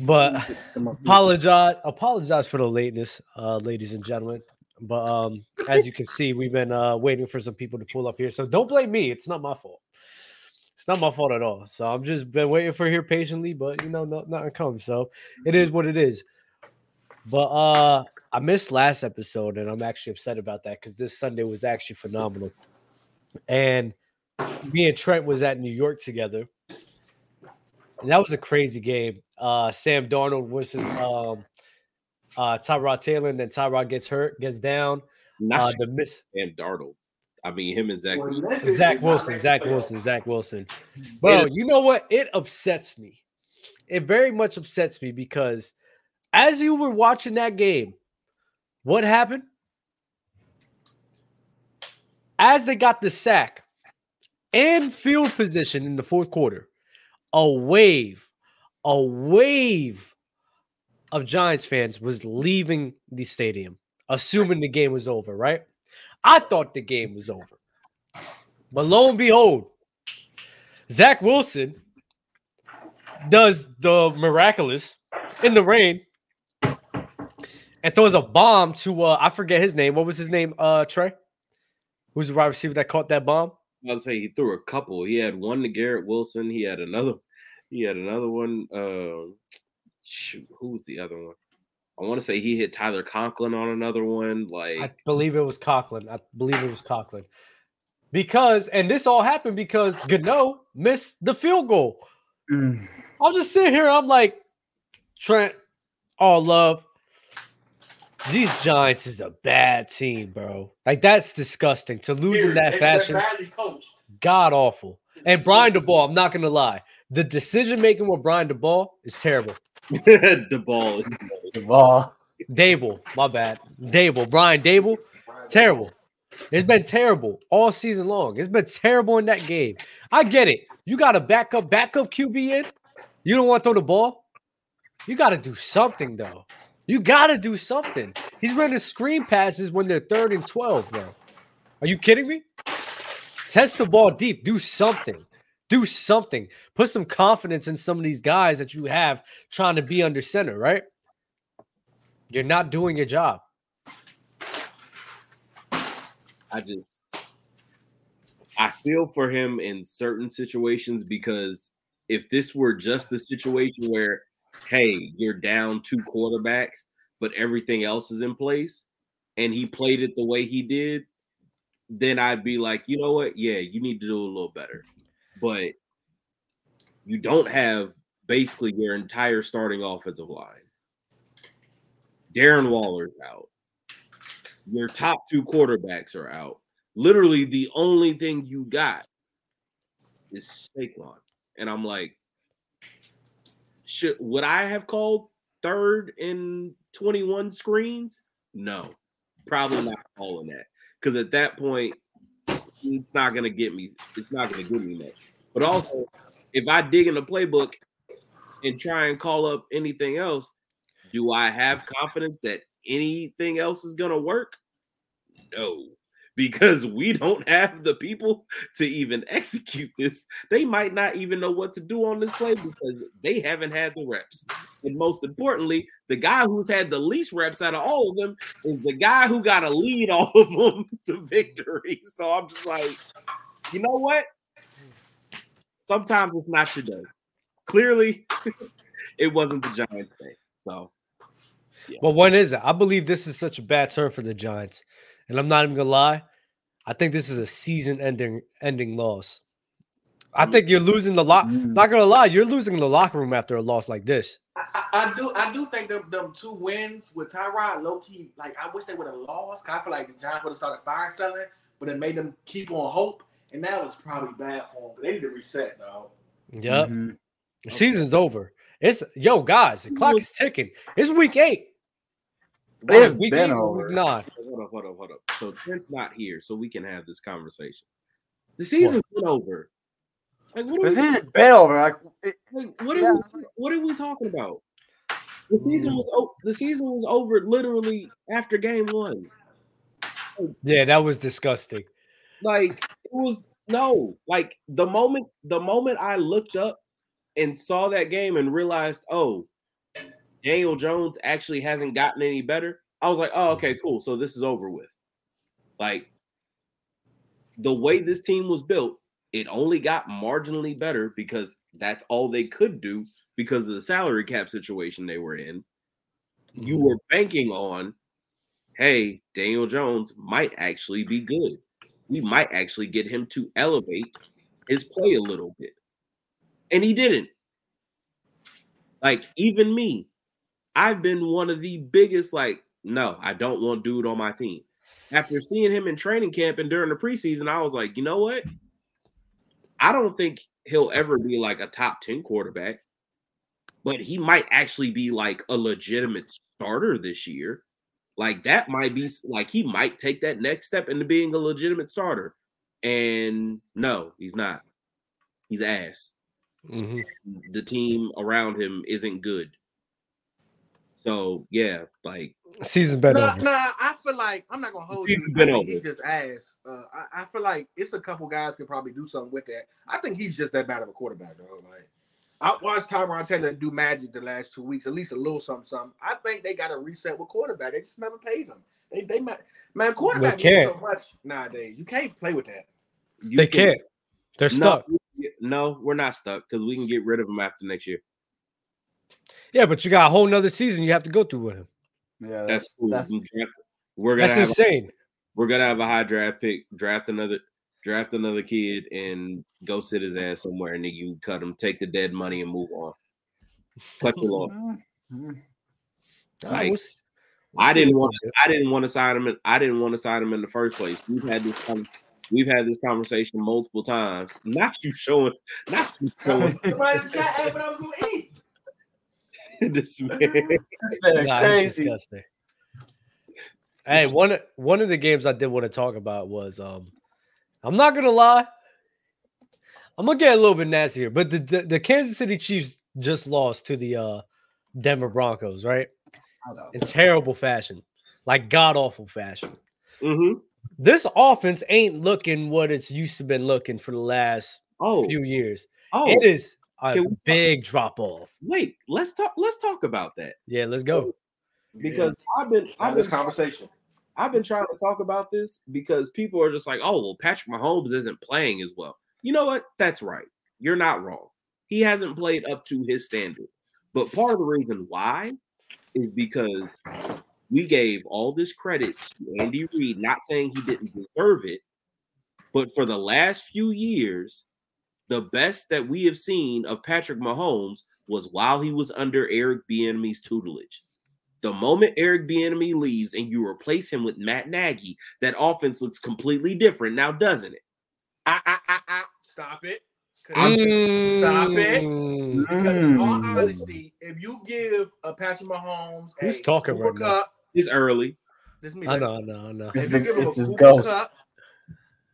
But apologize, apologize for the lateness, uh, ladies and gentlemen. But um, as you can see, we've been uh, waiting for some people to pull up here. So don't blame me. It's not my fault. It's not my fault at all. So I've just been waiting for here patiently, but you know, no, nothing comes. So it is what it is. But uh I missed last episode, and I'm actually upset about that because this Sunday was actually phenomenal. And me and Trent was at New York together. And that was a crazy game. Uh Sam Darnold versus um uh Tyrod Taylor, and then Tyrod gets hurt, gets down. Not Uh the miss and Darnold. I mean, him and Zach. Zach Wilson, Zach Wilson, Zach Wilson. Bro, you know what? It upsets me. It very much upsets me because as you were watching that game, what happened? As they got the sack and field position in the fourth quarter, a wave, a wave of Giants fans was leaving the stadium, assuming the game was over, right? I thought the game was over. But lo and behold, Zach Wilson does the miraculous in the rain and throws a bomb to uh I forget his name. What was his name? Uh Trey? Who's the wide receiver that caught that bomb? I'll say he threw a couple. He had one to Garrett Wilson. He had another. He had another one. Uh, shoot, who was the other one? I want to say he hit Tyler Conklin on another one. Like I believe it was Conklin. I believe it was Conklin. Because and this all happened because Gano missed the field goal. Mm. I'll just sit here. I'm like, Trent, all love. These Giants is a bad team, bro. Like that's disgusting to lose in that fashion. God awful. And Brian DeBall, I'm not gonna lie, the decision making with Brian DeBall is terrible. the ball. The ball. Daboll, my bad. Daboll, Brian Daboll, terrible. It's been terrible all season long. It's been terrible in that game. I get it. You got a backup, backup QB in. You don't want to throw the ball. You got to do something though. You got to do something. He's running screen passes when they're third and twelve, bro. Are you kidding me? Test the ball deep. Do something. Do something. Put some confidence in some of these guys that you have trying to be under center, right? You're not doing your job. I just I feel for him in certain situations because if this were just the situation where hey, you're down two quarterbacks, but everything else is in place, and he played it the way he did, then I'd be like, you know what? Yeah, you need to do a little better. But you don't have basically your entire starting offensive line. Darren Waller's out. Your top two quarterbacks are out. Literally, the only thing you got is Saquon. And I'm like, should would I have called third in 21 screens? No, probably not calling that. Because at that point, it's not gonna get me, it's not gonna get me much. But also, if I dig in the playbook and try and call up anything else, do I have confidence that anything else is gonna work? No, because we don't have the people to even execute this. They might not even know what to do on this play because they haven't had the reps. And most importantly, the guy who's had the least reps out of all of them is the guy who got to lead all of them to victory. So I'm just like, you know what? Sometimes it's not your day. Clearly, it wasn't the Giants' day. So But when is it? I believe this is such a bad turn for the Giants. And I'm not even gonna lie. I think this is a season ending ending loss. I think you're losing the lock. Mm. Not gonna lie, you're losing the locker room after a loss like this. I, I I do I do think them, them two wins with Tyrod low key like I wish they would have lost. 'cause I feel like the Giants would have started fire selling, but it made them keep on hope, and that was probably bad for them. They need to reset, though. Yep. Mhm. The season's over. It's yo, guys, the clock is ticking. It's week eight. They have week been eight or over. week nine. hold up, hold up, hold up. So Trent's not here, so we can have this conversation. The season's been over. Like what are, This we, is been over. Like, it, like, what, are we, what are we talking about? The season mm. was o- the season was over literally after game one. Yeah, that was disgusting. Like it was no, like the moment the moment I looked up and saw that game and realized, oh, Daniel Jones actually hasn't gotten any better, I was like, oh, okay, mm-hmm. cool. So this is over with. Like the way this team was built, it only got marginally better because that's all they could do because of the salary cap situation they were in. You mm-hmm. were banking on, hey, Daniel Jones might actually be good. We might actually get him to elevate his play a little bit. And he didn't. Like, even me, I've been one of the biggest, like, no, I don't want dude on my team. After seeing him in training camp and during the preseason, I was like, you know what? I don't think he'll ever be like a top 10 quarterback, but he might actually be like a legitimate starter this year. Like that might be like he might take that next step into being a legitimate starter. And no, he's not. He's ass. Mhm. The team around him isn't good. So yeah, like Season's been Nah, over. nah, I feel like I'm not gonna hold He's you. been I think over. he's just ass. Uh, I, I feel like it's a couple guys could probably do something with that. I think he's just that bad of a quarterback, though. Like I watched Tyrod Taylor do magic the last two weeks, at least a little something, something. I think they got to reset with quarterback. They just never paid them. They, they might, man, quarterback They can't. so much nowadays. You can't play with that. you They can- can't. They're No, stuck. we- no, we're not stuck because we can get rid of him after next year. Yeah, but you got a whole nother season you have to go through with him. Yeah, That's cool. That's, We draft- we're gonna That's have insane. we're gonna have a high draft pick, draft another draft another kid, and go sit his ass somewhere, and then you cut him, take the dead money, and move on. Cut your loss. I, Like, I didn't want to, I didn't want to sign him. In, I didn't want to sign him in the first place. We've had this con- we've had this conversation multiple times. Not you showing, not you showing Somebody chat, hey, what I'm gonna eat? this man. This Nah, crazy. disgusting. Hey, one one of the games I did want to talk about was um I'm not gonna lie. I'm gonna get a little bit nasty here, but the, the, the Kansas City Chiefs just lost to the uh Denver Broncos, right? In terrible fashion, like god awful fashion. hmm This offense ain't looking what it's used to been looking for the last Oh, few years. oh, It is a talk- big drop off. wait. Let's talk. Let's talk about that Yeah, let's go. because I've been I've this been conversation. I've been trying to talk about this because people are just like, oh, well, Patrick Mahomes isn't playing as well. You know what? That's right. You're not wrong. He hasn't played up to his standard. But part of the reason why is because we gave all this credit to Andy Reid, not saying he didn't deserve it, but for the last few years, the best that we have seen of Patrick Mahomes was while he was under Eric Bieniemy's tutelage. The moment Eric Bieniemy leaves and you replace him with Matt Nagy, that offense looks completely different now, doesn't it? I, I, I, I, stop it. I'm just- Stop it. Mm. Because in all Mm. honesty, if you give a Patrick Mahomes Who's a talking Cooper right now? It's early. this is me. I baby. know, I know, I know. It's If you give him a his ghost. Cup,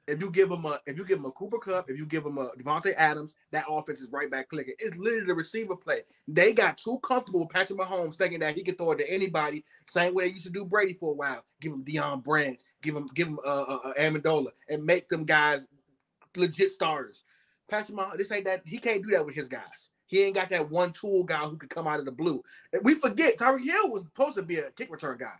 if you give him a if you give him a Cooper Kupp, if you give him a Davante Adams, that offense is right back clicking. It's literally the receiver play. They got too comfortable with Patrick Mahomes thinking that he could throw it to anybody, same way they used to do Brady for a while. Give him Deion Branch, give him give him uh, uh, uh, Amendola, and make them guys legit starters. Patrick Mahomes, this ain't that he can't do that with his guys. He ain't got that one tool guy who could come out of the blue. And we forget Tyreek Hill was supposed to be a kick return guy.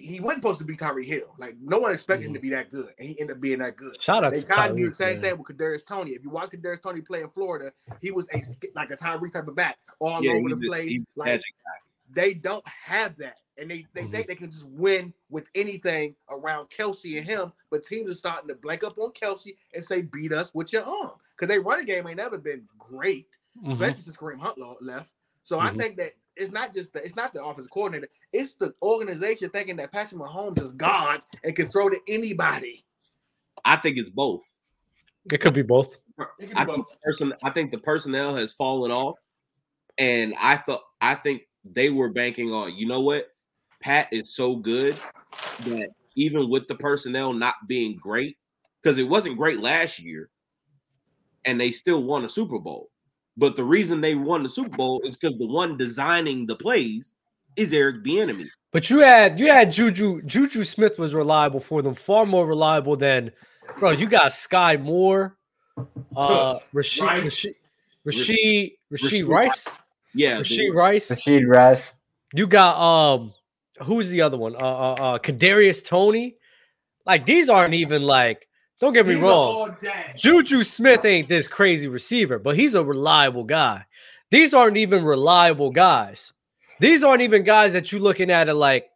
He he wasn't supposed to be Tyreek Hill. Like no one expected him to be that good, and he ended up being that good. Shout out They to of do the same man. thing with Kadarius Toney. If you watch Kadarius Toney play in Florida, he was a like a Tyree type of back, all Yeah, over the place. a Like they don't have that, and they they Mhm. think they can just win with anything around Kelce and him. But teams are starting to blank up on Kelce and say, "Beat us with your arm," because they running game ain't never been great, Mhm. especially since Kareem Hunt left. So I Mhm. think that it's not just the it's not the offensive coordinator, it's the organization thinking that Patrick Mahomes is God and can throw to anybody. I think it's both. It could be both. It I be think both. the person I think the personnel has fallen off. And I thought I think they were banking on, you know what? Pat is so good that even with the personnel not being great, because it wasn't great last year, and they still won a Super Bowl. But the reason they won the Super Bowl is because the one designing the plays is Eric Bieniemy. But you had you had Juju Juju Smith was reliable for them, far more reliable than bro. You got Skyy Moore, uh, Rasheed Rice. Rasheed Rasheed Rasheed Rasheed Rice, Yeah, Rasheed the- Rice. Rashid Rice. You got um, who's the other one? Uh, uh, uh Kadarius Toney. Like these aren't even like. Don't get me He's wrong. Juju Smith ain't this crazy receiver, but he's a reliable guy. These aren't even reliable guys. These aren't even guys that you're looking at it like,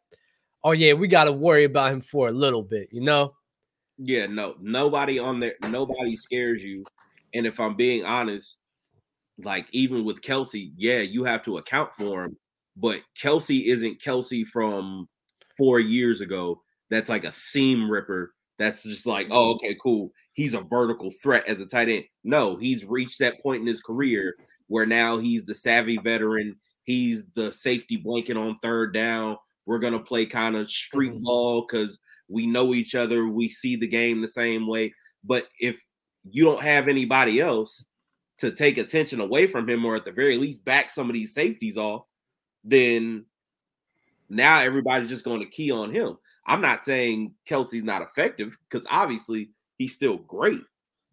oh yeah, we got to worry about him for a little bit, you know? Yeah, no, nobody on there, nobody scares you. And if I'm being honest, like even with Kelce, yeah, you have to account for him, but Kelce isn't Kelce from four years ago. That's like a seam ripper. That's just like, oh, okay, cool. He's a vertical threat as a tight end. No, he's reached that point in his career where now he's the savvy veteran. He's the safety blanket on third down. We're gonna play kind of street Mhm. ball because we know each other. We see the game the same way. But if you don't have anybody else to take attention away from him, or at the very least back some of these safeties off, then now everybody's just going to key on him. I'm not saying Kelce's not effective because obviously he's still great.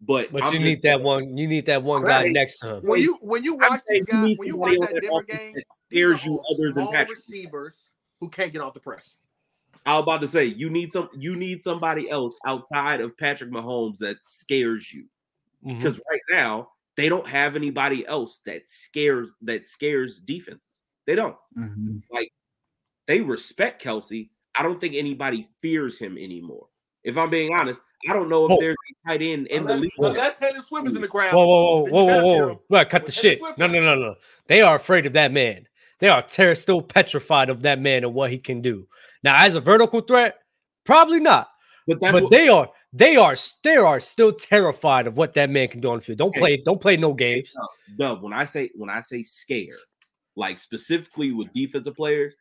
But, But you just need that one. You need that one guy next to him. When you when you I'm watch saying these you guys, need when you watch that that Denver offense game, that scares you other than Patrick. receivers who can't get off the press. I was about to say you need some you need somebody else outside of Patrick Mahomes that scares you. Because right now they don't have anybody else that scares that scares defenses. They don't. Mhm. They respect Kelce. I don't think anybody fears him anymore. If I'm being honest, I don't know if Whoa. there's a tight end in the Unless, league. unless Taylor Swift is in the crowd. Whoa, whoa, whoa, whoa, whoa, whoa! feel- Right, cut the shit. No, no, no, no. They are afraid of that man. They are ter- still petrified of that man and what he can do. Now, as a vertical threat, probably not. But that's but what, they are, they are, they are still terrified of what that man can do on the field. Don't play, don't play no games. Dub, when I say when I say scare, like specifically with defensive players,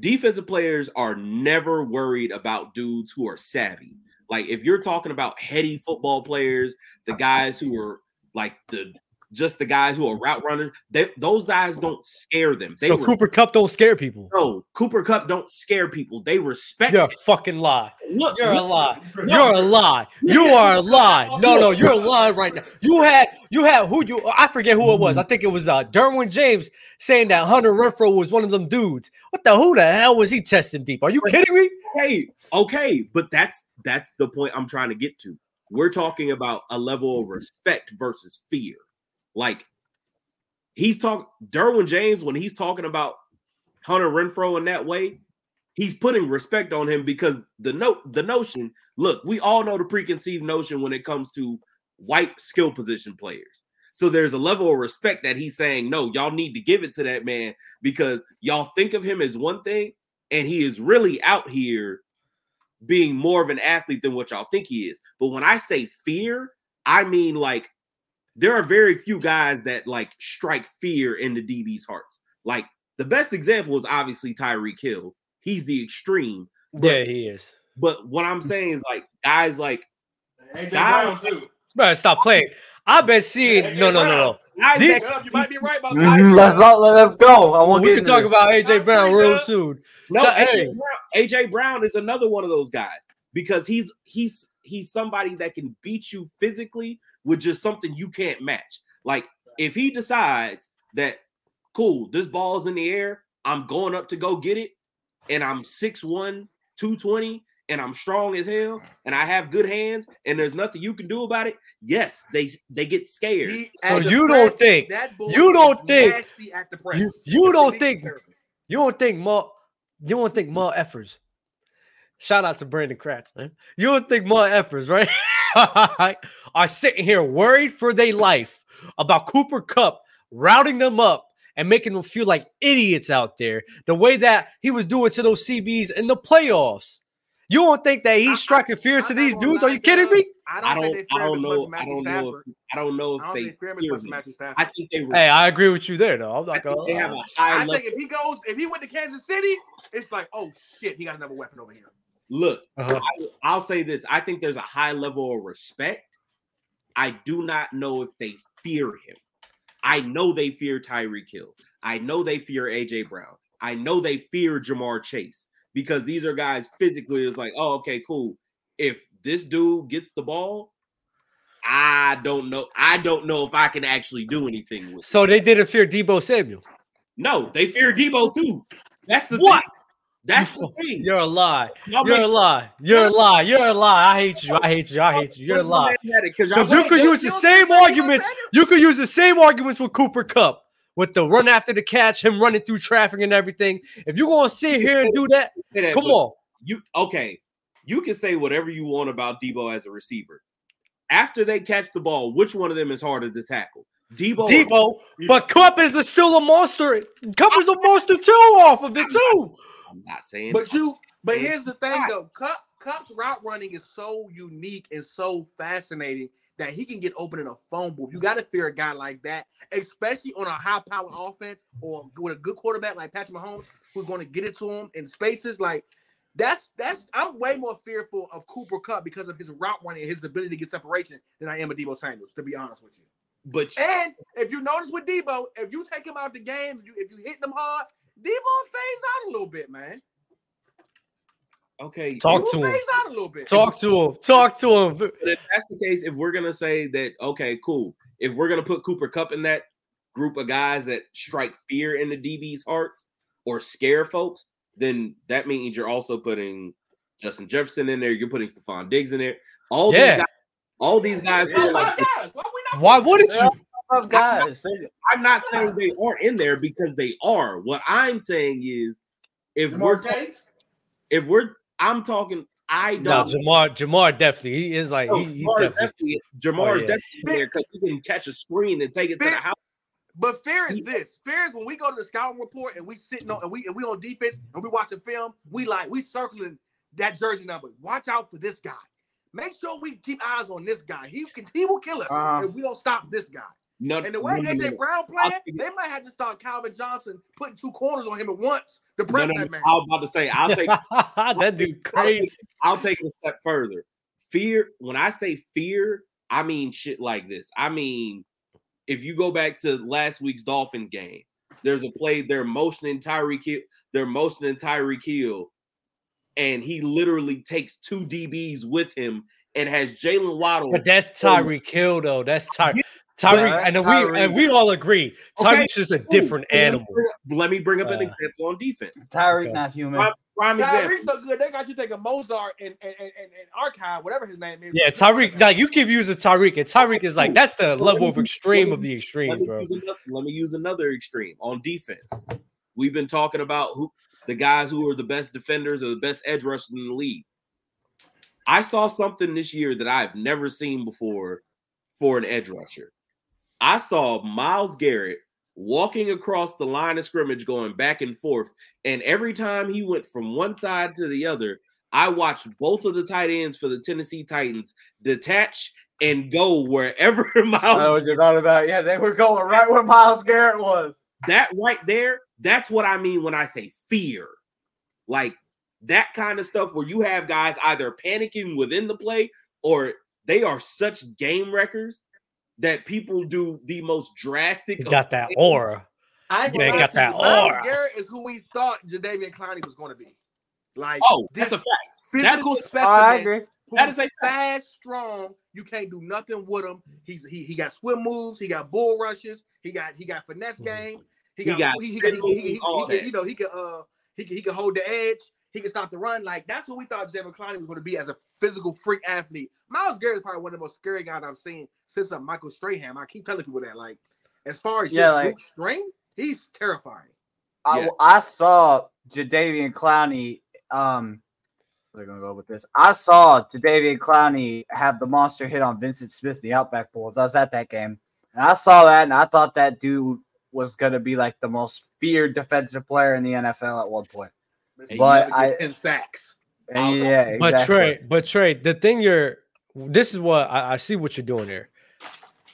defensive players are never worried about dudes who are savvy. Like if you're talking about heady football players, the guys who are like the just the guys who are route runners, they, those guys don't scare them. They So re- Cooper Kupp don't scare people. no Cooper Kupp don't scare people. They respect. You're a fucking lie. Look, You're a look, lie. You're a lie. You are a lie. No, no, you're a lie right now. You had you had who you I forget who it was. I think it was uh Derwin James saying that Hunter Renfrow was one of them dudes. What the who the hell was he testing deep? Are you kidding me? okay, okay, but that's that's the point I'm trying to get to. We're talking about a level of respect versus fear. Like he's talking Derwin James when he's talking about Hunter Renfrow in that way, he's putting respect on him because the note the notion, look, we all know the preconceived notion when it comes to white skill position players. So there's a level of respect that he's saying, no, y'all need to give it to that man because y'all think of him as one thing, and he is really out here being more of an athlete than what y'all think he is. But when I say fear, I mean like there are very few guys that like strike fear in the DB's hearts. Like the best example is obviously Tyreek Hill. He's the extreme. But, Yeah, he is. but what I'm saying is like guys like AJ Guys- Brown too. Bro, stop playing. I've been seeing no, no, no, no. guys These- You might be right about Mhm. Let's go. Let's go. I want We can talk about AJ Brown real soon. No, So, AJ, hey. Brown, AJ Brown is another one of those guys because he's he's he's somebody that can beat you physically with just something you can't match. Like if he decides that cool, this ball's in the air, I'm going up to go get it, and I'm 6'1, 220, and I'm strong as hell, and I have good hands, and there's nothing you can do about it. Yes, they they get scared. He- So at the you don't think- that you don't think- at the press. You you don't think terrible. you don't think more you don't think more effers. Shout out to Brandon Kratz, man. You don't think more effers, right? are sitting here worried for their life about Cooper Kupp routing them up and making them feel like idiots out there, the way that he was doing to those CBs in the playoffs. You don't think that I- he's striking fear to these dudes? Are you kidding me? I don't, I don't think I don't know much I don't know if I don't know I if don't they think fear him as fear much as him. Matthew Stafford. I think they Were, Hey, I agree with you there, though. I'm I not think gonna they have uh, a high I level. think if he goes, if he went to Kansas City, it's like, oh shit, he got another weapon over here. Look, Uh-huh. I, I'll say this. I think there's a high level of respect. I do not know if they fear him. I know they fear Tyreek Hill. I know they fear AJ Brown. I know they fear Ja'Marr Chase because these are guys physically. It's like, oh, okay, cool. If this dude gets the ball, I don't know. I don't know if I can actually do anything with. it. So they didn't fear Deebo Samuel. No, they fear Deebo too. That's the What? thing. That's the thing. You're a lie. Y'all You're make- a lie. You're a lie. You're a lie. I hate you. I hate you. I hate you. You're a lie. man at it? 'Cause y'all- Because you could use the same arguments. You could use the same arguments with Cooper Kupp, with the run after the catch, him running through traffic and everything. If you're gonna sit here and do that, that, come on. You okay? You can say whatever you want about Deebo as a receiver. After they catch the ball, which one of them is harder to tackle? Deebo. Deebo, but Kupp is a, still a monster. Kupp is a monster too off of it too. I'm not saying. But you, but here's the thing though, Kupp Kupp's route running is so unique and so fascinating that he can get open in a phone booth. You got to fear a guy like that, especially on a high-powered offense or with a good quarterback like Patrick Mahomes, who's going to get it to him in spaces like. That's that's I'm way more fearful of Cooper Kupp because of his route running and his ability to get separation than I am of Deebo Samuels, to be honest with you. but And if you notice with Deebo, if you take him out the game, if you, if you hit them hard, Deebo phase out a little bit, man. okay. Talk Deebo to him. phase out a little bit. Talk to him. Talk to him. But if that's the case, if we're gonna say that, okay, cool. If we're gonna put Cooper Kupp in that group of guys that strike fear in the DB's hearts or scare folks, then that means you're also putting Justin Jefferson in there. You're putting Stefon Diggs in there. All Yeah. these guys, all these guys Yeah, are like, guys, why we not Why wouldn't you? Tough guys. I'm not saying they aren't in there because they are. What I'm saying is, if we're Ja'Marr Chase? if we're, I'm talking. I don't. Ja'Marr. Ja'Marr definitely. He is like No, he, he Ja'Marr's definitely. definitely Ja'Marr's yeah. definitely there because he can catch a screen and take it to the house. But fear is this. Fear is when we go to the scouting report and we sitting on and we and we on defense and we watching film. We like we circling that jersey number. Watch out for this guy. Make sure we keep eyes on this guy. He can he will kill us Uh-huh. if we don't stop this guy. No, And the way no, no, AJ no. Brown I'll playing, they might have to start Calvin Johnson putting two corners on him at once to No, press no, that man. I was about to say, I'll take, that dude crazy. I'll take it a step further. Fear. When I say fear, I mean shit like this. I mean, if you go back to last week's Dolphins game, there's a play they're motioning Tyreek Hill, they're motioning Tyreek Hill, and he literally takes two DBs with him and has Jaylen Waddle. But that's Tyreek Hill though. That's Ty- Tyreek, that's and we and we all agree Okay. Tyreek's just a different Ooh, let me animal. bring up- Let me bring up an Uh, example on defense. Tyreek Okay. not human. Prime, prime example. Tyreek's so good. They got you thinking Mostert and and, and, and, and Archive, whatever his name is. Yeah, Tyreek. Like you keep using Tyreek, and Tyreek is like that's the level of extreme of the Let bro. another, let me use another extreme on defense. We've been talking about who the guys who are the best defenders or the best edge rushers in the league. I saw something this year that I've never seen before for an edge rusher. I saw Myles Garrett walking across the line of scrimmage, going back and forth, and every time he went from one side to the other, I watched both of the tight ends for the Tennessee Titans detach and go wherever Myles I you're talking about. Yeah, they were going right where Myles Garrett was. that right there, that's what I mean when I say fear. Like that kind of stuff where you have guys either panicking within the play or they are such game wreckers that people do the most drastic. He got that aura. I ain't Yeah, gonna got to you, that Myles aura. Garrett is who we thought Jadeveon Clowney was going to be. Like Oh, this that's a fact. physical that is specimen. I agree. That is a fast, strong. You can't do nothing with him. He's he, he got swim moves. He got bull rushes. He got he got finesse Mhm. game. He He got, got he, he, spin he, he, he, moves, he, he, you know he can uh he can, he can hold the edge. He can stop the run. Like that's who we thought Jadeveon Clowney was going to be as a physical freak athlete. Myles Garrett is probably one of the most scary guys I've seen since uh, Michael Strahan. I keep telling people that. Like as far as Yeah, yeah, like- like string, he's terrifying. I, Yeah. I saw Jadeveon Clowney. Um, we're gonna go with this. I saw Jadeveon Clowney have the monster hit on Vincent Smith, the Outback Bulls. I was at that game, and I saw that, and I thought that dude was gonna be like the most feared defensive player in the NFL at one point. He But never get I- ten sacks. And yeah, But exactly. Trey, but Trey, the thing you're this is what I, I see what you're doing here.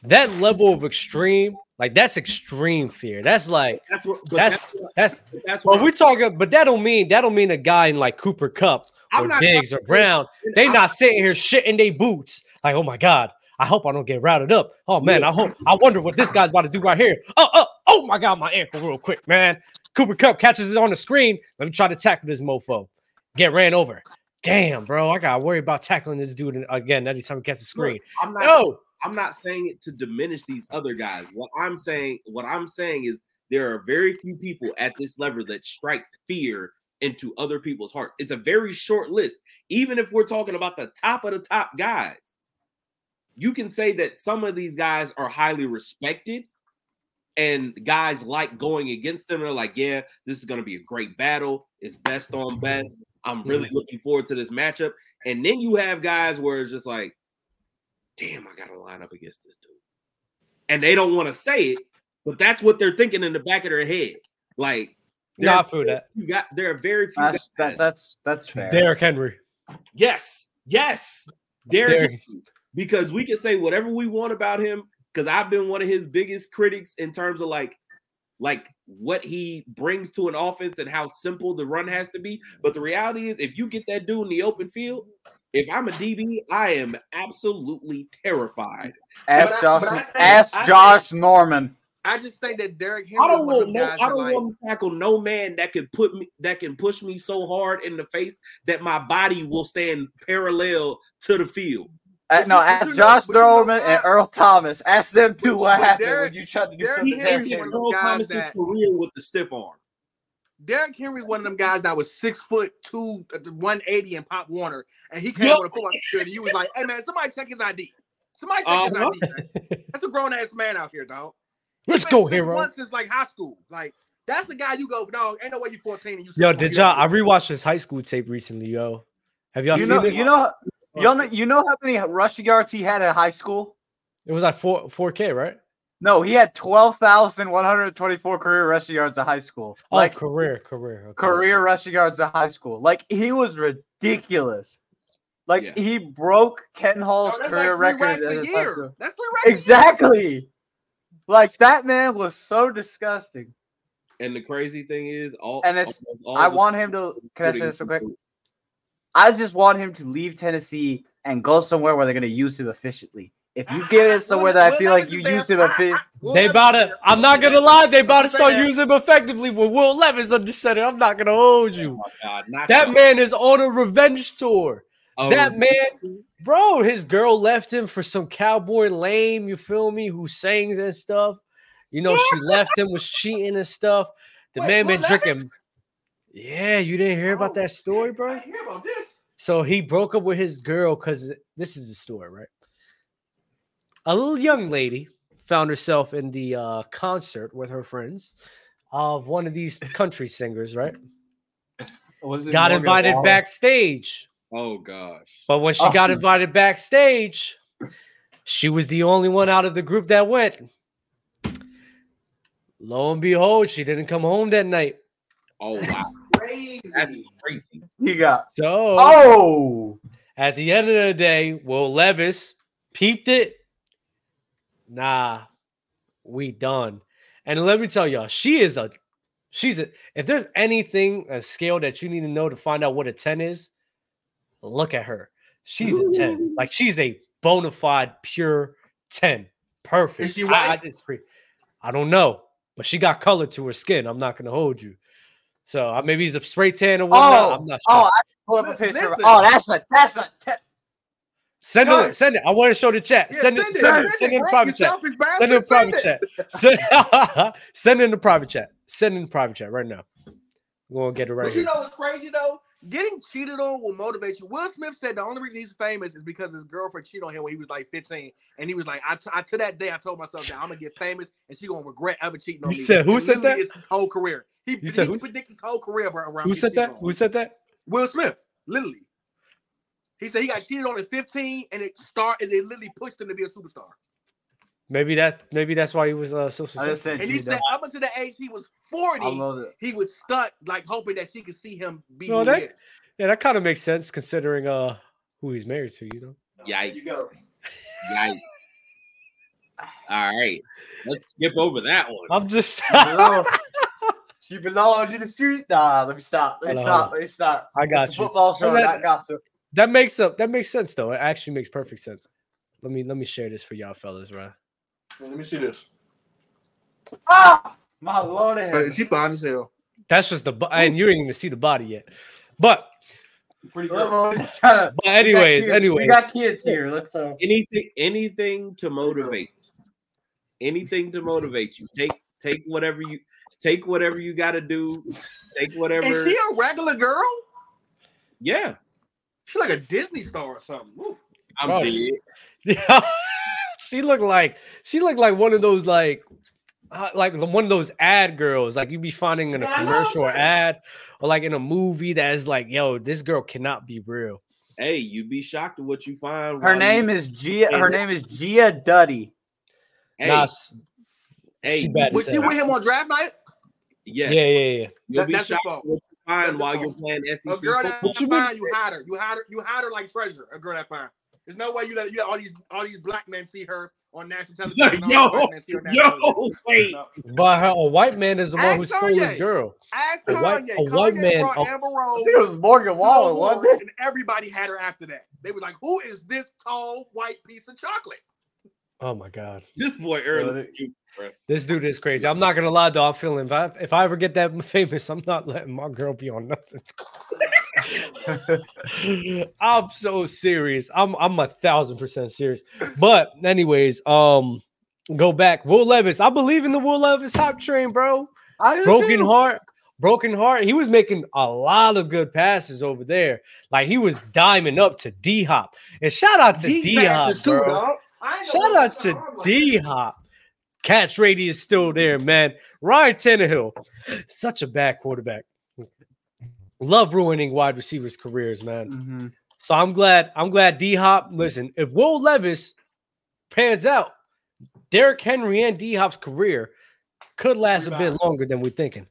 That level of extreme, like that's extreme fear. That's like That's what. But That's- that's what- that's that's well, what. we're talking, but that don't mean that don't mean a guy in like Cooper Kupp I'm or Diggs or Brown. They I'm- not sitting here shitting their boots. Like, oh my God, I hope I don't get routed up. Oh man, I hope I wonder what this guy's about to do right here. Oh, oh, oh my God, my ankle real quick, man. Cooper Kupp catches it on the screen. Let me try to tackle this mofo. Get ran over. Damn, bro. I gotta worry about tackling this dude again every time he gets the screen. I'm not. No, I'm not saying it to diminish these other guys. What I'm saying, what I'm saying is there are very few people at this level that strike fear into other people's hearts. It's a very short list. Even if we're talking about the top of the top guys, you can say that some of these guys are highly respected and guys like going against them. They're like, yeah, this is going to be a great battle. It's best on best. I'm really looking forward to this matchup. And then you have guys where it's just like, damn, I got to line up against this dude. And they don't want to say it, but that's what they're thinking in the back of their head. Like, there Not are. You got there are very few. That's, guys- that, that's that's fair. Derrick Henry. Yes, yes, Derrick. Derrick. Because we can say whatever we want about him. Because I've been one of his biggest critics in terms of like, like what he brings to an offense and how simple the run has to be. But the reality is, if you get that dude in the open field, if I'm a DB, I am absolutely terrified. Ask But Josh. but I think- ask I Josh Norman. I just think that Derrick. Henry I don't want no, I don't like, want to tackle no man that can put me that can push me so hard in the face that my body will stand parallel to the field. Uh, no, ask Josh but Norman and? Earl Thomas. Ask them two what happened Derrick- when you tried to do Derrick something. He to Henry Derrick Henry. Earl guys Thomas's that- career with the stiff arm. Derrick Henry's one of them guys that was six foot two, uh, 180 in Pop Warner, and he came Yup. on the football field and you was like, "Hey man, somebody check his ID. Somebody check his Uh-huh. ID. Man. That's a grown ass man out here, dog. Let's been go, six hero. months since like high school. Like that's the guy you go, dog. Ain't no way you 14 and you. Yo, 6'1", did you y'all? I got- rewatched his high school tape recently, yo. Have y'all You seen know, it? you know, you know, oh, you know how many rushing yards he had at high school? It was like four four K, right? No, he had twelve thousand one hundred twenty-four career rushing yards at high school. Oh, Like career, career, okay. career rushing yards at high school. Like he was ridiculous. Like Yeah. he broke Ken Yo, Hall's that's career like record. racks as a a year. That's three racks. a year. Exactly. Like that man was so disgusting. And the crazy thing is, all And it's- almost all I want him to. Can I say this real quick? People- I just want him to leave Tennessee and go somewhere where they're going to use him efficiently. If you get it somewhere that I feel like you use him efficiently, They Levis about to. I'm not gonna lie. They about to start using him effectively with Will Levis under center. I'm not gonna hold Oh you. my God, That so- man is on a revenge tour. Oh, That man, bro, his girl left him for some cowboy lame. You feel me? Who sings and stuff. You know, she left him was cheating and stuff. The Wait, man Will been drinking. Levis? Yeah, you didn't hear about Oh, that story, shit. bro. I hear about this. So he broke up with his girl because this is the story, right? A little young lady found herself in the uh, concert with her friends of one of these country singers, right? Got invited backstage. Oh gosh. But when she Oh. got invited backstage, she was the only one out of the group that went. Lo and behold, she didn't come home that night. Oh wow. Crazy. That's crazy. he got. So Oh, at the end of the day, Will Levis peeped it. Nah, we done. And let me tell y'all, she is a she's a if there's anything a scale that you need to know to find out what a 10 is, look at her. She's a 10. Like she's a bona fide pure 10. Perfect. Is she I, I. I don't know, but she got color to her skin. I'm not gonna hold you. So uh, maybe he's a spray tan or whatnot. oh, I'm not sure. oh! I pull up a picture. listen. Oh, that's a that's a. Te- Send Yo. it, send it. I want to show the chat. Yeah, send, it, send it, send it in bro. private You chat. selfish bastard. Send it in private chat. Send, send it in the private chat. Send it in the private chat right now. We're gonna get it right But you know what's crazy though? Getting cheated on will motivate you. Will Smith said the only reason he's famous is because his girlfriend cheated on him when he was like 15, and he was like, "I, t- I to that day I told myself that I'm gonna get famous, and she gonna regret ever cheating on You me." said- who And said that? It's his whole career. He, You said he who? predicted his whole career around. Who said that? Who said that? Will Smith, literally. He said he got cheated on at 15, and it started. It literally pushed him to be a superstar. Maybe that. Maybe that's why he was uh, so successful. said. And he you said know, up until the age he was 40, I love it. he would stunt like hoping that she could see him be Well, who that- is. Yeah, that kind of makes sense considering uh who he's married to. You know. Yikes. You go. Yikes. All right. Let's skip over that one. I'm just. Hello. She belongs in the street. Nah, let me stop. Let me stop. Let me stop. I got It's you. a football show, that- not gossip. that makes up. That makes sense though. It actually makes perfect sense. Let me let me share this for y'all fellas, right? Let me see this. Ah, my lord. in heaven. she fine as hell. That's just the bo- and you didn't even see the body yet. But Pretty good. we're to- but anyways, kids- anyways. we got kids here. Let's uh, anything anything to motivate. Anything to motivate you. Take take whatever you take whatever you got to do. Take whatever. Is she a regular girl? yeah, She's like a Disney star or something. Ooh. I'm Bro, dead. Yeah, she looked like she looked like one of those like uh, like one of those ad girls like you'd be finding in a Yeah, I know what I'm commercial or ad or like in a movie that is like yo this girl cannot be real. Hey, you'd be shocked at what you find. Her while you- name is Gia. Her listen. name is Gia Duddy. Hey, Nah, hey, she Was as she with him on draft night? yes. yeah, yeah, yeah. You'll That- be that's his shocked fault. what you find while you're fault. playing A girl that football. you fine, you hide her. You hide her. You hide her like treasure. A girl that fine. There's no way you let you let all these all these black men see her on national television. and yo, white men see her on national yo, television. wait. But her, a white man is the one who Ask stole his girl. Ask A white- Kanye. a white Kanye man- brought a- Amber I Rose think it was Morgan to Waller, wasn't it? and everybody had her after that. They were like, "Who is this tall white piece of chocolate?" Oh my god. This boy early. stupid, bro. This dude is crazy. I'm not gonna lie though. I'm feeling if I if I ever get that famous, I'm not letting my girl be on nothing. I'm so serious. I'm I'm a thousand percent serious. But anyways, um, go back. Will Levis. I believe in the Will Levis hype train, bro. Broken too. heart. Broken heart. He was making a lot of good passes over there. Like he was diming up to D Hop. And shout out to D Hop, too, bro. ain't Shout out to lie, I'm like, D Hop. Catch rate is still there, man. Ryan Tannehill, such a bad quarterback. Love ruining wide receivers' careers, man. Mhm. So I'm glad. I'm glad D Hop. Listen, if Will Levis pans out, Derrick Henry and D Hop's career could last a bit longer than we're thinking.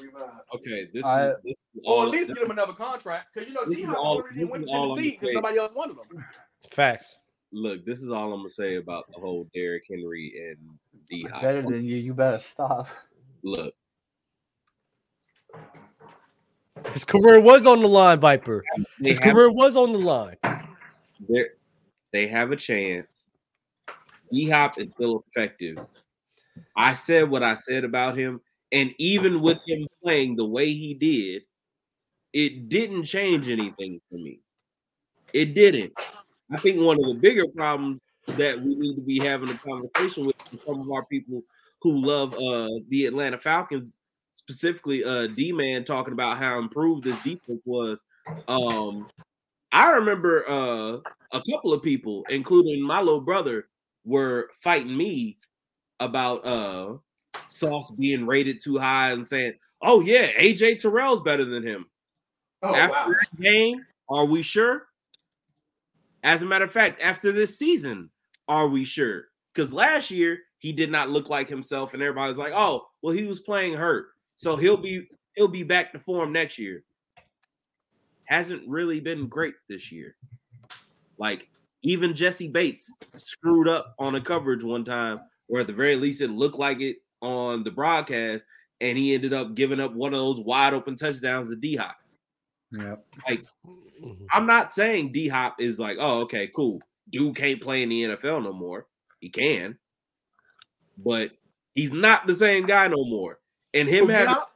revive. Okay, this I- is this is Or all. at least this- get him another contract because you know this D-Hop all- already this went is to all I'm Tennessee gonna because say. nobody else wanted him. Facts. look, this is all I'm gonna say about the whole Derrick Henry and D Hop. Better than you. You better stop. Look, His career was on the line, Viper. they His have, career was on the line. they have a chance. D Hop is still effective. I said what I said about him, and even with him playing the way he did, it didn't change anything for me. It didn't. I think one of the bigger problems that we need to be having a conversation with some of our people who love uh the Atlanta Falcons, specifically uh D Man talking about how improved this defense was. Um I remember uh a couple of people, including my little brother, were fighting me about uh Sauce being rated too high and saying, Oh yeah, AJ Terrell's better than him. Oh After wow! that game, are we sure? As a matter of fact, after this season, are we sure? Because last year he did not look like himself, and everybody's like, "Oh, well, he was playing hurt, so he'll be he'll be back to form next year." Hasn't really been great this year. Like even Jessie Bates screwed up on a coverage one time, or at the very least it looked like it on the broadcast, and he ended up giving up one of those wide open touchdowns to D Hop. Yeah. Like, mm-hmm. I'm not saying D Hop is like, oh, okay, cool. Dude can't play in the NFL no more. He can, but he's not the same guy no more. And him Who, having D-Hop?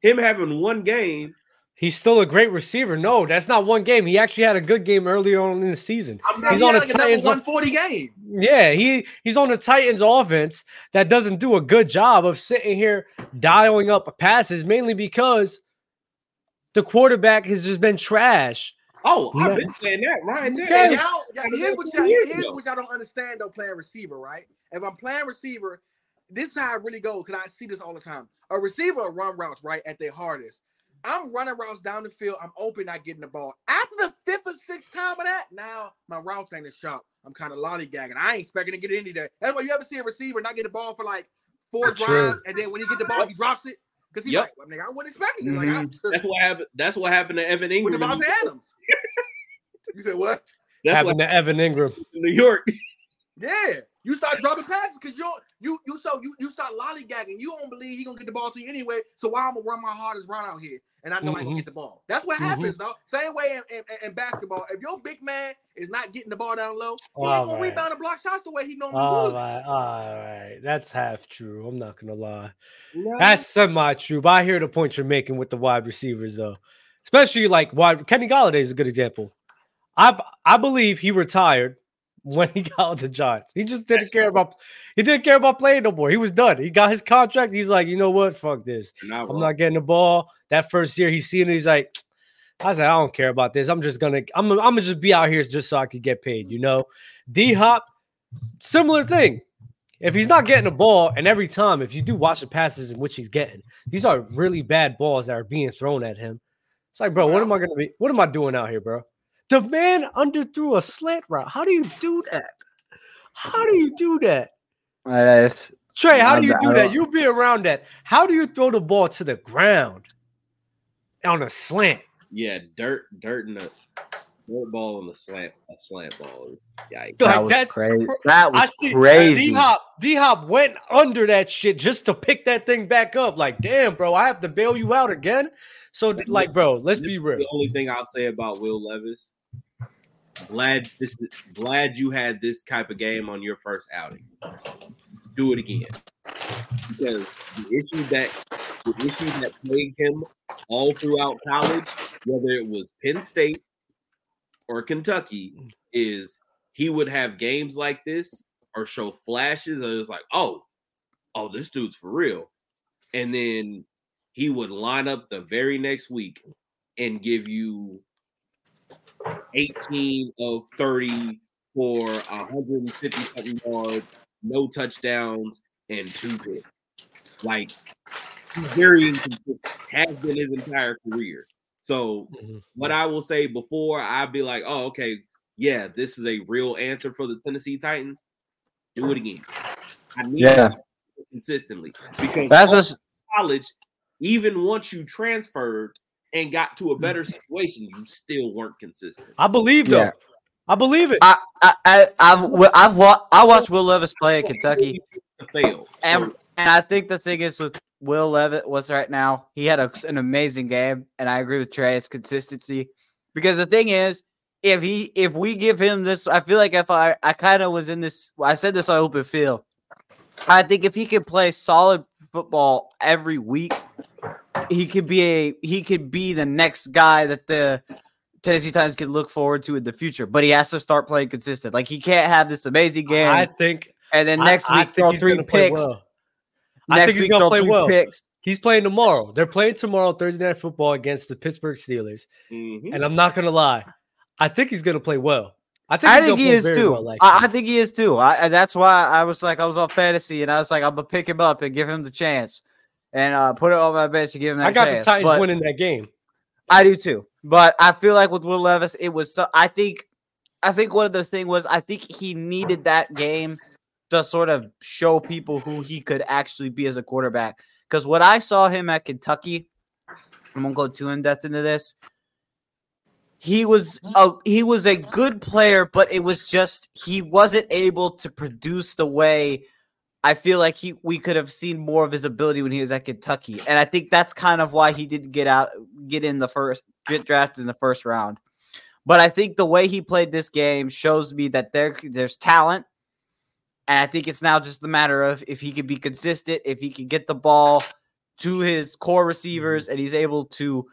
him having one game, He's still a great receiver. No, that's not one game. He actually had a good game earlier on in the season. I'm He's he's on on the like a number Titans. 140 game. Yeah, he he's on the Titans offense that doesn't do a good job of sitting here dialing up passes, mainly because the quarterback has just been trash. oh, I've No. been saying that. Ryan Yes. Tannehill. And y'all, y'all- here's what y'all, here's what y'all don't understand though. Playing receiver, right? If I'm playing receiver, this is how it really goes. Cause I see this all the time. A receiver will run routes right at their hardest. I'm running routes down the field. I'm open, not getting the ball. After the fifth or sixth time of that, now my routes ain't as sharp. I'm kind of lollygagging. I ain't expecting to get any day. That's why you ever see a receiver not get the ball for like four True. drives, and then when he get the ball, he drops it because he's Yep. like, well, nigga, I wasn't expecting it. Like, I, mm-hmm. That's what happened. That's what happened to Evan with Engram. in- Davante Adams. you said what? That's having what to Evan Engram. in New York. Yeah, you start dropping passes because you you you so you you start lollygagging. You don't believe he gonna get the ball to you anyway. So why I'm gonna run my hardest run out here and I know I ain't Mhm. gonna get the ball. That's what Mhm. happens though. Same way in, in, in basketball. If your big man is not getting the ball down low, he ain't gonna right. rebound and block shots the way he normally All right, all right. That's half true. I'm not gonna lie. No. That's semi-true, but I hear the point you're making with the wide receivers, though. Especially like wide Kenny Golladay is a good example. I I believe he retired when he got the Giants. He just didn't care about he didn't care about playing no more. He was done. He got his contract. He's like, you know what? Fuck this. Not I'm not getting the ball. That first year he's seeing it, he's like, I was like, I don't care about this. I'm just gonna I'm, I'm gonna just be out here just so I could get paid, you know. D Hop, similar thing. If he's not getting the ball, and every time, if you do watch the passes in which he's getting, these are really bad balls that are being thrown at him. It's like, bro, what am I gonna be? What am I doing out here, bro? The man underthrew a slant route. How do you do that? How do you do that? That is- Trey, how do you do that? don't- You be around that. How do you throw the ball to the ground on a slant? Yeah, dirt, dirt, and a dirt ball and a slant, a slant ball is yikes. Like, that was that's crazy. cr- That I was see crazy. D Hop, D Hop went under that shit just to pick that thing back up. Like, damn, bro, I have to bail you out again. So, like, bro, let's This be real. The only thing I'll say about Will Levis, glad this is glad you had this type of game on your first outing. Do it again. Because the issue that the issue that plagued him all throughout college, whether it was Penn State or Kentucky, is he would have games like this or show flashes of it's like, oh, oh, this dude's for real. And then he would line up the very next week and give you 18 of 30 for 150 something yards, no touchdowns, and two picks. Like he's very inconsistent, has been his entire career. So Mhm. what I will say before I'd be like, oh, okay, yeah, this is a real answer for the Tennessee Titans. Do it again. I need Yeah. to consistently because That's all just college, even once you transferred and got to a mm. better situation, you still weren't consistent. I believe though. Yeah. I believe it. I, I, I I've I've wa- I watched Will Levis play at Kentucky, fail. and and I think the thing is with Will Levis was right now he had a, an amazing game, and I agree with Trey. It's consistency because the thing is, if he if we give him this, I feel like if I I kind of was in this. I said this on open field. I think if he can play solid football every week, he could be a he could be the next guy that the Tennessee Titans could look forward to in the future. But he has to start playing consistent. Like he can't have this amazing game I think and then next I week think throw three picks. well. I Next think he's week gonna throw play three well. picks. He's playing tomorrow. They're playing tomorrow, Thursday night football against the Pittsburgh Steelers. mhm. And I'm not gonna lie, I think he's gonna play well. I think, I think gonna he play is very too. well, I, actually. I think he is too. I, and that's why I was like, I was on fantasy, and I was like, I'm gonna pick him up and give him the chance, and uh, put it on my bench to give him that I got chance. the Titans But winning that game. I do too. But I feel like with Will Levis, it was. So, I think, I think one of the thing was I think he needed that game to sort of show people who he could actually be as a quarterback. Because what I saw him at Kentucky, I'm gonna go too in depth into this. He was a he was a good player, but it was just he wasn't able to produce the way I feel like he we could have seen more of his ability when he was at Kentucky, and I think that's kind of why he didn't get out, get in the first, get drafted in the first round. But I think the way he played this game shows me that there there's talent, and I think it's now just a matter of if he can be consistent, if he can get the ball to his core receivers, mm-hmm. and he's able to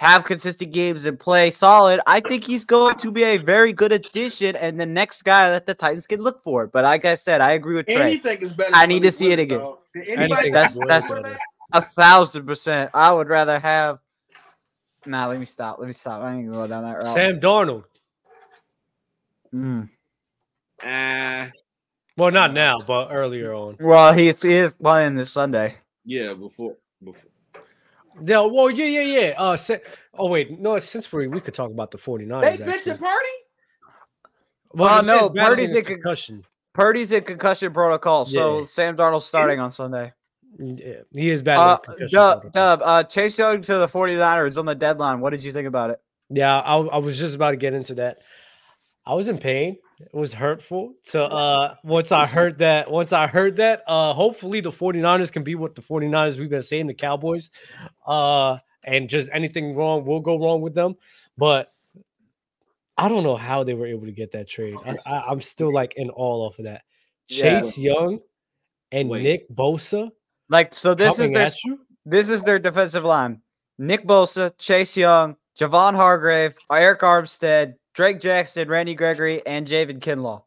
have consistent games and play solid. I think he's going to be a very good addition and the next guy that the Titans can look for. But like I said, I agree with Trey. Anything is better. I need to see it again. dog. Did Anything anybody That's- that's- better. A thousand percent. I would rather have. Nah, let me stop. Let me stop. I ain't gonna go down that route. Sam Darnold. Mm. Ah, Well, not now, but earlier on. Well, he's he is playing this Sunday. yeah, before before Yeah, well, yeah, yeah, yeah. Uh, Sa- oh wait, no, since we we could talk about the 49ers. They actually. bitching party. Well, Uh, no, is Purdy's in concussion. Purdy's in concussion protocol, so Yeah. Sam Darnold's starting on Sunday. Yeah, he is battling Uh. Dub. Dub, uh, Chase Young to the 49ers on the deadline. What did you think about it? Yeah, I, I was just about to get into that. I was in pain. It was hurtful to uh once I heard that once I heard that uh hopefully the 49ers can be what the 49ers we've been saying the Cowboys uh and just anything wrong will go wrong with them but I don't know how they were able to get that trade. I, I'm still like in awe of that. Yeah. Chase Young and Wait. Nick Bosa Like, so this is their this is their defensive line: Nick Bosa, Chase Young, Javon Hargrave, Arik Armstead, Drake Jackson, Randy Gregory, and Javon Kinlaw.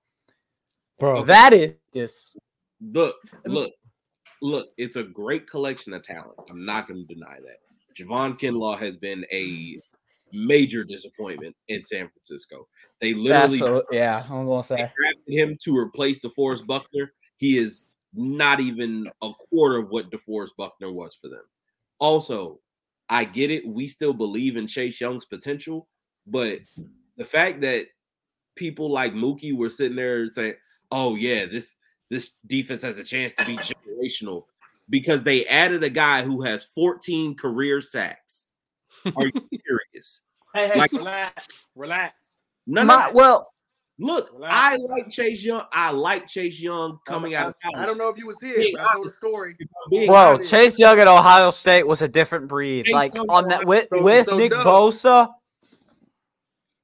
Bro, That is this. Look, look, look. It's a great collection of talent. I'm not going to deny that. Javon Kinlaw has been a major disappointment in San Francisco. They literally Absolutely. Yeah, I'm gonna they say. drafted him to replace DeForest Buckner. He is not even a quarter of what DeForest Buckner was for them. Also, I get it. We still believe in Chase Young's potential, but the fact that people like Mookie were sitting there saying, "Oh yeah, this this defense has a chance to be generational," because they added a guy who has 14 career sacks. Are you serious? Hey, hey, Like- relax, relax. None My, of well, Look, Relax. I like Chase Young. I like Chase Young coming out of I, I don't know if you was here, Being but I told a honest. story. Being Whoa, Chase Young at Ohio State was a different breed. Chase Like Young on that with, so- with so Nick Doug- Bosa.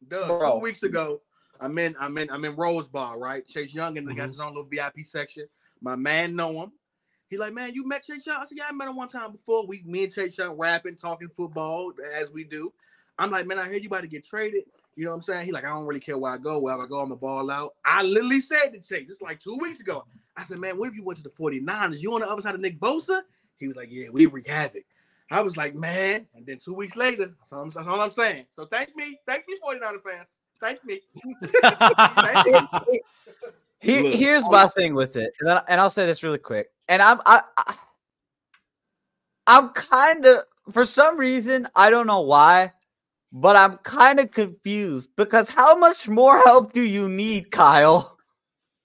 Doug, Bro. two weeks ago, I'm in, I'm in, I'm in Rose Bar, right? Chase Young and they got Mhm. his own little VIP section. My man know him. He like, man, you met Chase Young? I said, yeah, I met him one time before. We, me and Chase Young rapping, talking football as we do. I'm like, man, I hear you about to get traded. You know what I'm saying? He like, I don't really care where I go. Wherever I go, I'm a ball out. I literally said to Chase, just like two weeks ago. I said, man, what if you went to the 49ers? You on the other side of Nick Bosa? He was like, yeah, we wreak havoc. I was like, man. And then two weeks later, that's all I'm, that's all I'm saying. So thank me. Thank me, 49er fans. Thank me. Thank me. Here, here's my thing with it, and, then, and I'll say this really quick. And I'm I, I I'm kind of for some reason I don't know why, but I'm kind of confused because how much more help do you need, Kyle?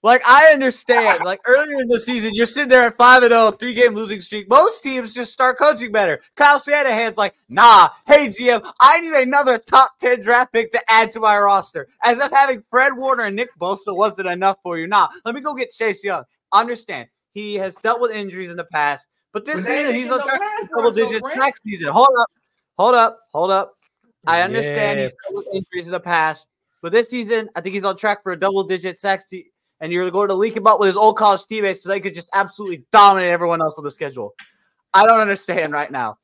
Like I understand, like earlier in the season, you're sitting there at five and 0, three game losing streak. Most teams just start coaching better. Kyle Shanahan's like, nah, hey GM, I need another top 10 draft pick to add to my roster. As if having Fred Warner and Nick Bosa wasn't enough for you. Nah, let me go get Chase Young. Understand, he has dealt with injuries in the past, but this season he's on track for double digits next season. Hold up, hold up, hold up. I understand Yeah. he's dealt with injuries in the past, but this season I think he's on track for a double digit sack se- and you're going to leak him up with his old college teammates so they could just absolutely dominate everyone else on the schedule. I don't understand right now.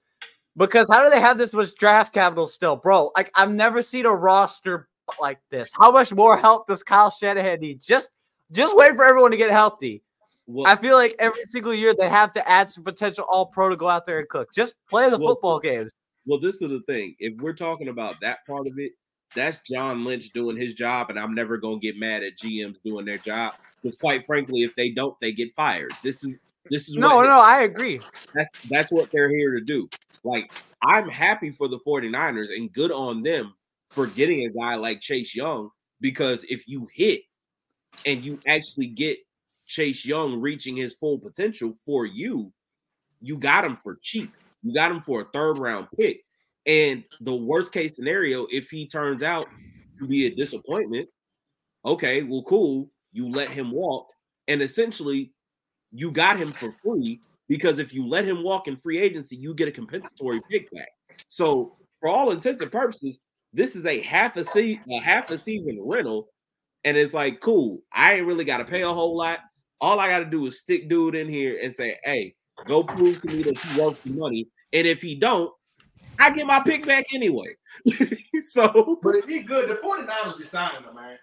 Because how do they have this much draft capital still, bro? Like I've never seen a roster like this. How much more help does Kyle Shanahan need? Just just wait for everyone to get healthy. well, I feel like every single year they have to add some potential all pro to go out there and cook. Just play the Well, football games. well, this is the thing. If we're talking about that part of it, that's John Lynch doing his job, and I'm never gonna get mad at GMs doing their job. Because quite frankly, if they don't, they get fired. This is this is No, what no, I agree. that's that's what they're here to do. Like I'm happy for the 49ers and good on them for getting a guy like Chase Young because if you hit and you actually get Chase Young reaching his full potential for you, you got him for cheap. You got him for a third round pick. And the worst case scenario, if he turns out to be a disappointment, okay, well, cool. You let him walk. And essentially, you got him for free because if you let him walk in free agency, you get a compensatory pick back. So, for all intents and purposes, this is a half a se- a half a season rental, and it's like cool. I ain't really got to pay a whole lot. All I got to do is stick dude in here and say, "Hey, go prove to me that you worth the money." And if he don't, I get my pick back anyway. so But if he good, the 49ers be signing him, man.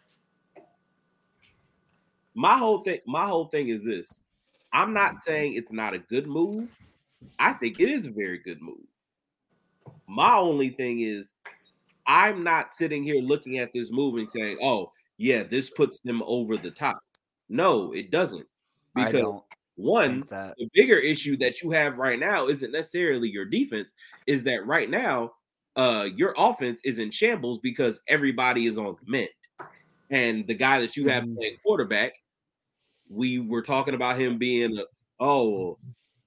my whole thing my whole thing is this. I'm not saying it's not a good move. I think it is a very good move. My only thing is i'm not sitting here looking at this move and saying oh yeah this puts them over the top. No it doesn't. I because don't one the bigger issue that you have right now isn't necessarily your defense is that right now uh your offense is in shambles because everybody is on the mend and the guy that you have Mhm. playing quarterback we were talking about him being a oh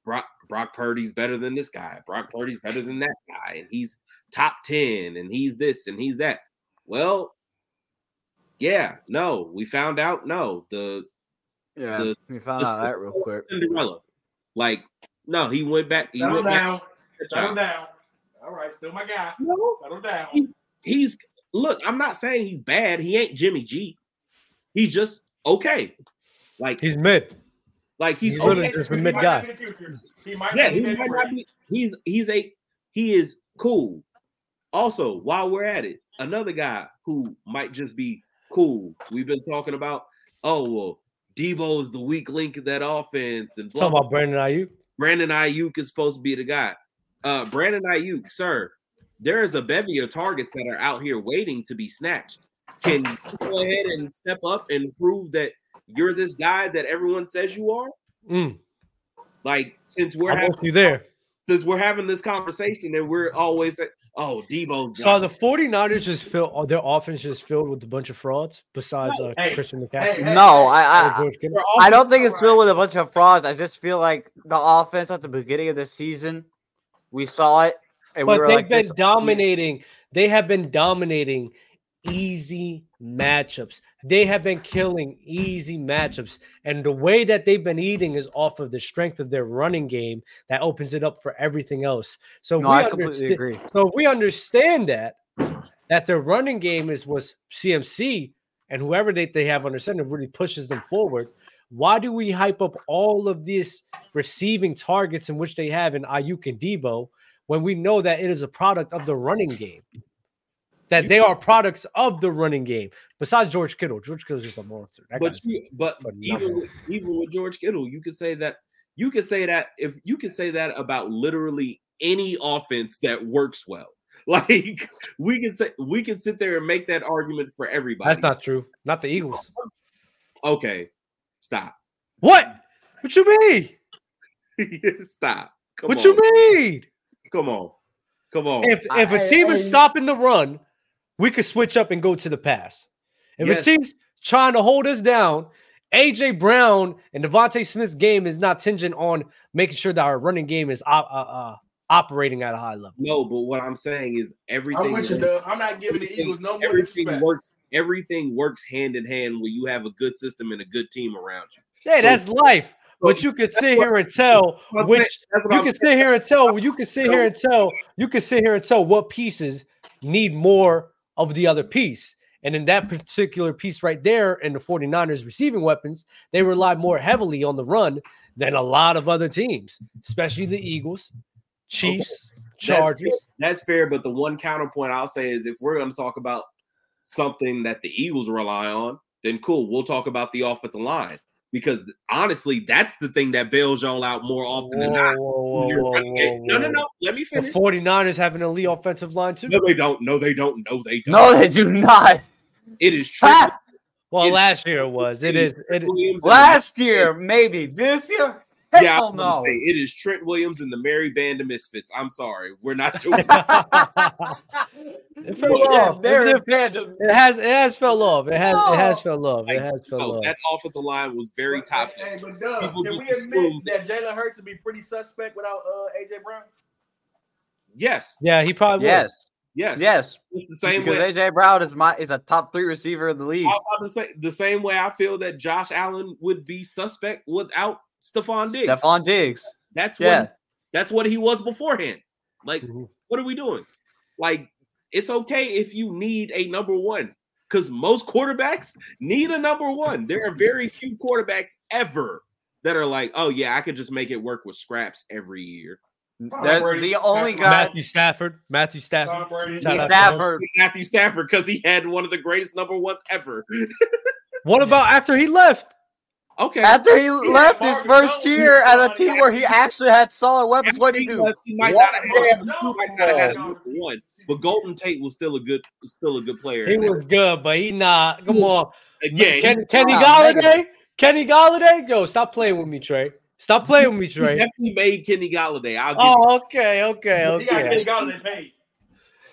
Brock Brock Purdy's better than this guy. Brock Purdy's better than that guy and he's top 10 and he's this and he's that. Well yeah no we found out no the Yeah, the- we found the out that real quick. Cinderella like no he went back he Settle went down. to the Settle down. All right, still my guy. No, Settle down. He's- he's look. I'm not saying he's bad. He ain't Jimmy G. He's just okay. Like He's mid. like he's, he's okay. really just a He mid might guy. not be. He might yeah. He might not great. be. He's he's a he is cool. Also, while we're at it, another guy who might just be cool. We've been talking about, oh well, Deebo is the weak link in that offense, and blah, Talking about Brandon Aiyuk. Brandon Aiyuk is supposed to be the guy. Uh, Brandon Aiyuk, sir, there is a bevy of targets that are out here waiting to be snatched. Can you go ahead and step up and prove that you're this guy that everyone says you are? Mm, Like, since we're having, you there. since we're having this conversation and we're always oh, Deebo's So the 49ers just filled are their offense just filled with a bunch of frauds besides uh, Hey, Christian McCaffrey hey, No, I, or I George Kittle? Their I don't think it's filled with a bunch of frauds. I just feel like the offense at the beginning of the season, we saw it, and we But were they've like, been this- dominating. They have been dominating easy matchups. They have been killing easy matchups. And the way that they've been eating is off of the strength of their running game that opens it up for everything else. So No, we I completely agree. So we understand that that their running game is was CMC and whoever they, they have under center really pushes them forward. Why do we hype up all of these receiving targets in which they have in Aiyuk and Deebo when we know that it is a product of the running game? That they are products of the running game. Besides George Kittle, George Kittle's just a monster. That but you, but even with, even with George Kittle, you could say that you could say that if you could say that about literally any offense that works well. Like we can say we can sit there and make that argument for everybody. that's not true. Not the Eagles. okay. Stop. What? What you mean? Stop. Come what on. you mean? Come on. Come on. If if a I- team I- is stopping the run, we could switch up and go to the pass. If Yes. a team's trying to hold us down, AJ Brown and DeVonta Smith's game is not tingent on making sure that our running game is op- uh, uh, operating at a high level. no, but what I'm saying is everything I'm with you, works- I'm not giving the Eagles no more everything respect. works everything works hand in hand when you have a good system and a good team around you. Hey, So- that's life. But so you could sit here and tell which you I'm can sit here and tell you can sit here and tell you can sit here and tell what pieces need more of the other piece. And in that particular piece right there, in the 49ers receiving weapons, they rely more heavily on the run than a lot of other teams, especially the Eagles, Chiefs, Chargers. That's fair, but the one counterpoint I'll say is if we're going to talk about something that the Eagles rely on, then cool, we'll talk about the offensive line because honestly, that's the thing that bails y'all out more often than not. Whoa, whoa, whoa, whoa, No, no, no. Let me The finish. 49ers have an elite offensive line too. No, they don't. No, they don't. No, they don't. no, they do not. It is true. Well, It- last year it was. It is. It, Williams Last year, maybe this year. Hell yeah, I no. say, it is Trent Williams and the Merry Band of Misfits. I'm sorry, we're not doing. it fell He said off. they're It, in tandem. it has. It has fell off. It has. It has fell off. It Like, has fell no, off. that offensive line was very But- top. Hey, but Dub, People can just we admit assume that Jalen Hurts would be pretty suspect without uh, AJ Brown? Yes, Yeah, he probably Yes, yes, yes. It's the same because way. AJ Brown is my is a top three receiver in the league. I'm about to say the same way I feel that Josh Allen would be suspect without Stefon Diggs. Stefon Diggs. That's Yeah. what that's what he was beforehand. Like, Mhm. what are we doing? Like, it's okay if you need a number one, because most quarterbacks need a number one. There are very few quarterbacks ever that are like, oh yeah, I could just make it work with scraps every year. Tom The, Brady, the only Tom guy, Matthew Stafford. Matthew Stafford. Brady. Shout out to him. Stafford. Matthew Stafford, because he had one of the greatest number ones ever. What about after he left? Okay. After he left his first Jones. year at a team where he actually had solid weapons, what did he do? He might Won not have had, damn he might not have had a one, but Golden Tate was still a good, still a good player. He was good, but he not. Come on, yeah, he- Kenny Nah, Golladay. Kenny Golladay. Yo, stop playing with me, Trey. Stop playing with me, Trey. he Trey. definitely made Kenny Golladay. I'll give Oh, okay, okay, okay. He got okay. Kenny Golladay paid.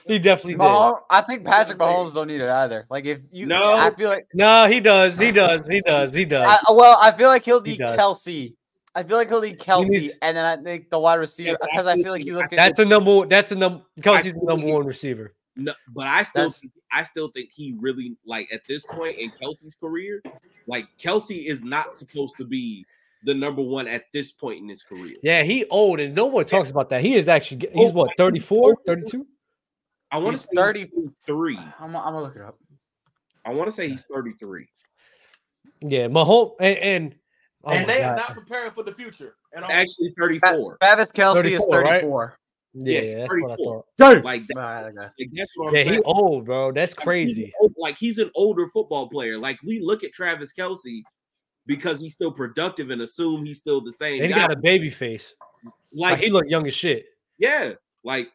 He definitely did. Mahomes, I think Patrick Mahomes don't need it either. Like if you, No. I feel like, No, he does. He does. He does. He does. I, well, I feel like he'll He need does. Kelce. I feel like he'll need Kelce, needs- and then I think the wide receiver but I because I feel like think- he's looking. That's a number. That's a number. Kelce's the number one receiver. No, but I still, think, I still think he really like at this point in Kelce's career, like Kelce is not supposed to be the number one at this point in his career. Yeah, he old, and no one talks about that. He is actually. get- oh, He's what 34, 32? I want to say 30 30, 33. I'm, I'm gonna look it up. I want to say he's 33. Yeah, Mahomes and, and oh and my they are not preparing for the future. And It's actually 34. Travis Kelce is 34, right? 34. Yeah, he's that's what I 34. thought. Like, that, Right, like that's what I'm Yeah, saying. he old, bro. That's Like, he's crazy. Like he's an older football player. Like we look at Travis Kelce because he's still productive and assume he's still the same And he guy. got a baby face. Like like he look young as shit. yeah, like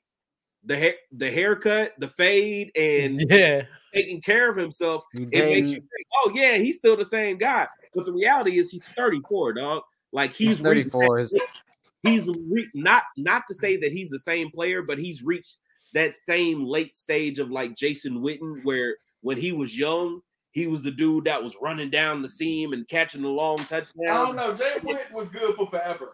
the hair, the haircut, the fade, and Yeah. taking care of himself. He It makes you think, oh yeah, he's still the same guy. But the reality is he's 34, dog. Like He's he's 34. His, he's re- not not to say that he's the same player, but he's reached that same late stage of like Jason Witten, where when he was young, he was the dude that was running down the seam and catching the long touchdown. I don't know. Jay Witt was good for forever.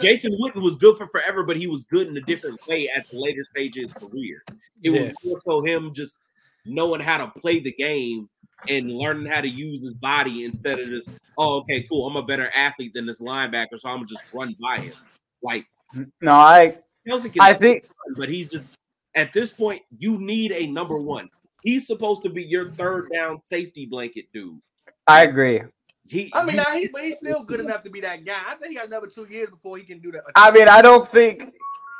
Jason Witten was good for forever, but he was good in a different way at the later stage of his career. It was Yeah. more so him just knowing how to play the game and learning how to use his body instead of just, oh, okay, cool. I'm a better athlete than this linebacker, so I'm gonna just run by him. Like no, I I think but he's just at this point, you need a number one. He's supposed to be your third down safety blanket dude. I agree. He, I mean, you- now he, but he's still good enough to be that guy. I think he got another two years before he can do that. I mean, I don't think.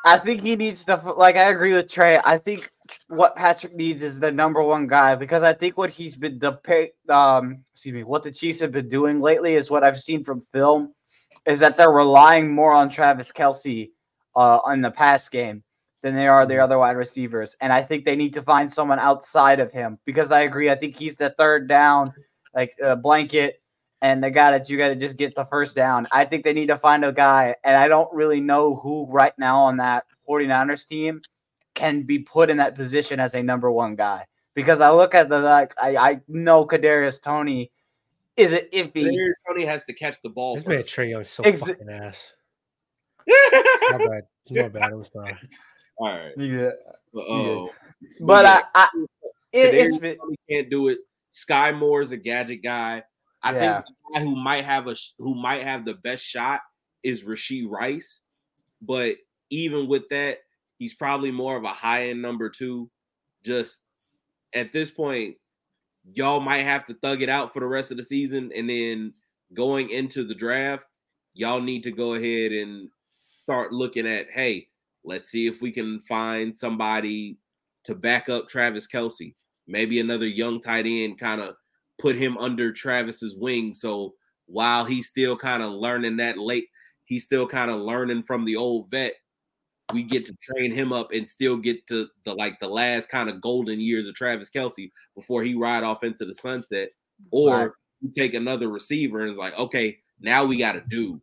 I think he needs to. Like, I agree with Trey. I think what Patrick needs is the number one guy because I think what he's been the um, excuse me, what the Chiefs have been doing lately is what I've seen from film is that they're relying more on Travis Kelce uh, in the pass game than they are the other wide receivers, and I think they need to find someone outside of him because I agree. I think he's the third down, like uh, blanket and the guy that you got to just get the first down. I think they need to find a guy, and I don't really know who right now on that 49ers team can be put in that position as a number one guy. Because I look at the like, I, I know Kadarius Toney is it iffy. Kadarius Toney has to catch the ball This man first. Trey Young is so Ex- fucking ass. My bad. My bad. I'm sorry. All right. Yeah. But, oh, But yeah, I, I it, it's Kadarius Toney can't do it. Skyy Moore is a gadget guy. I Yeah. think the guy who might have a who might have the best shot is Rashee Rice, but even with that, he's probably more of a high end number two. Just at this point, y'all might have to thug it out for the rest of the season, and then going into the draft, y'all need to go ahead and start looking at hey, let's see if we can find somebody to back up Travis Kelce. Maybe another young tight end kind of put him under Travis's wing. So while he's still kind of learning that late, he's still kind of learning from the old vet. We get to train him up and still get to the like the last kind of golden years of Travis Kelce before he ride off into the sunset. Or you take another receiver and it's like, okay, now we got to do.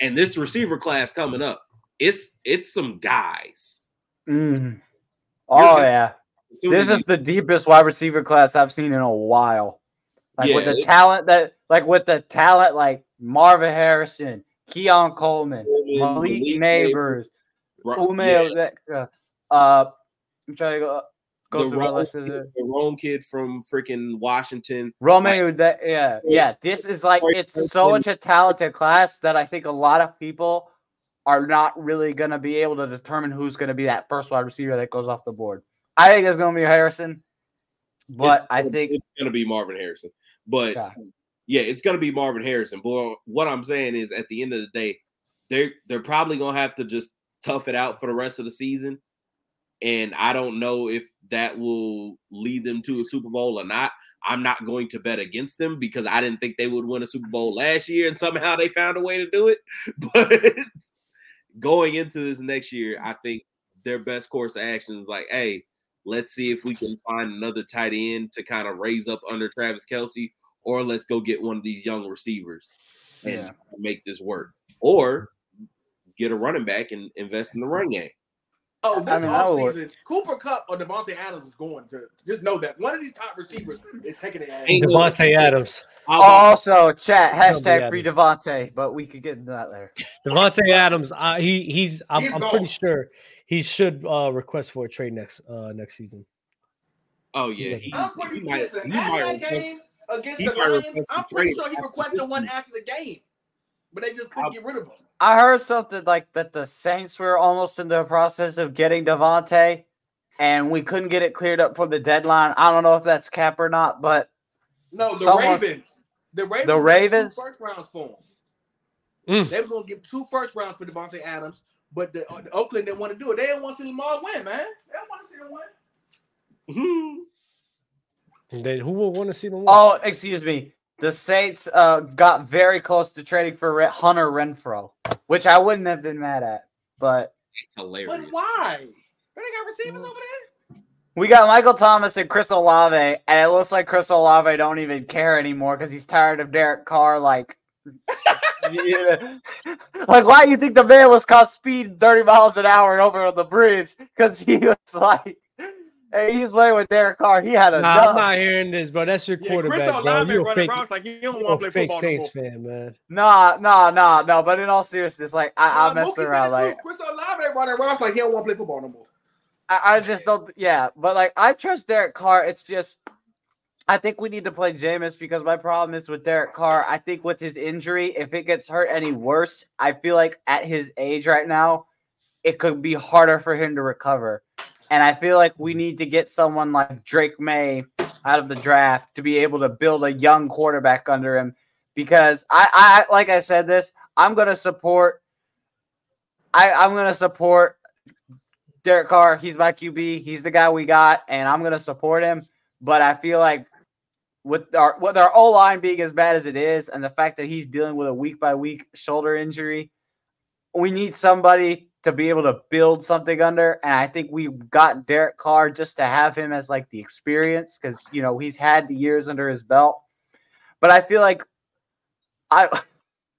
And this receiver class coming up, it's it's some guys. Mm. Oh You're- yeah. This is the deepest wide receiver class I've seen in a while. Like with the talent that, like with the talent, like Marvin Harrison, Keon Coleman, Coleman, Malik Malik Nabers, Ume yeah, Uh, I'm trying to go, go the through the Rome, kid, of the Rome kid from freaking Washington. Romeo. That yeah, yeah. This is like it's so much a talented class that I think a lot of people are not really gonna be able to determine who's gonna be that first wide receiver that goes off the board. I think it's gonna be Harrison, but It's I think it's gonna be Marvin Harrison. But Yeah. yeah, it's gonna be Marvin Harrison. But what I'm saying is, at the end of the day, they're they're probably gonna have to just tough it out for the rest of the season. And I don't know if that will lead them to a Super Bowl or not. I'm not going to bet against them because I didn't think they would win a Super Bowl last year, and somehow they found a way to do it. But going into this next year, I think their best course of action is like, hey, let's see if we can find another tight end to kind of raise up under Travis Kelce, or let's go get one of these young receivers and Yeah. make this work. Or get a running back and invest in the run game. Oh, this I mean, that would work. offseason, Cooper Kupp or Davante Adams is going to just know that one of these top receivers is taking the ass. Ain't Davante Adams. Also chat hashtag free Davante, but we could get into that later. Davante Adams. Uh, he he's. I'm, He's I'm pretty sure he should uh, request for a trade next uh, next season. oh yeah, he, I'm pretty he might, he after might that request- game against the Lions, request a I'm pretty sure he requested one after the game, but they just couldn't I'll- get rid of him. I heard something like that the Saints were almost in the process of getting Davante, and we couldn't get it cleared up for the deadline. I don't know if that's cap or not, but No, the Someone's- Ravens. The Ravens. The gave Ravens? Two first rounds for him. Mm. They was gonna give two first rounds for Davante Adams, but the, uh, the Oakland didn't want to do it. They didn't want to see Lamar win, man. They don't want to see him win. Mhm. Then who will want to see them? win? Oh, excuse me. The Saints uh, got very close to trading for Hunter Renfrow, which I wouldn't have been mad at. But Hilarious. But why? They got receivers over there. we got Michael Thomas and Chris Olave, and it looks like Chris Olave don't even care anymore because he's tired of Derek Carr. Like, yeah. like why do you think the man was caught speeding 30 miles an hour and over on the bridge? Because he was like, hey, he's playing with Derek Carr. He had a Nah, I'm not hearing this, bro. That's your Yeah, quarterback, Chris bro. Olave You a running fake, around like he don't want to play fake football no Saints more. fan, man. Nah, nah, no, no. But in all seriousness, like I, I Nah, messed Mookie around. Like. Chris Olave running around like he don't want to play football no more. I, I just don't. Yeah, but like I trust Derek Carr. It's just I think we need to play Jameis because my problem is with Derek Carr. I think with his injury, if it gets hurt any worse, I feel like at his age right now, it could be harder for him to recover. And I feel like we need to get someone like Drake Maye out of the draft to be able to build a young quarterback under him. Because I, I like I said this, I'm gonna support. I, I'm gonna support Derek Carr. He's my QB. He's the guy we got, and I'm gonna support him. But I feel like with our with our O line being as bad as it is, and the fact that he's dealing with a week by week shoulder injury, we need somebody to be able to build something under. And I think we've got Derek Carr just to have him as like the experience because you know he's had the years under his belt. But I feel like I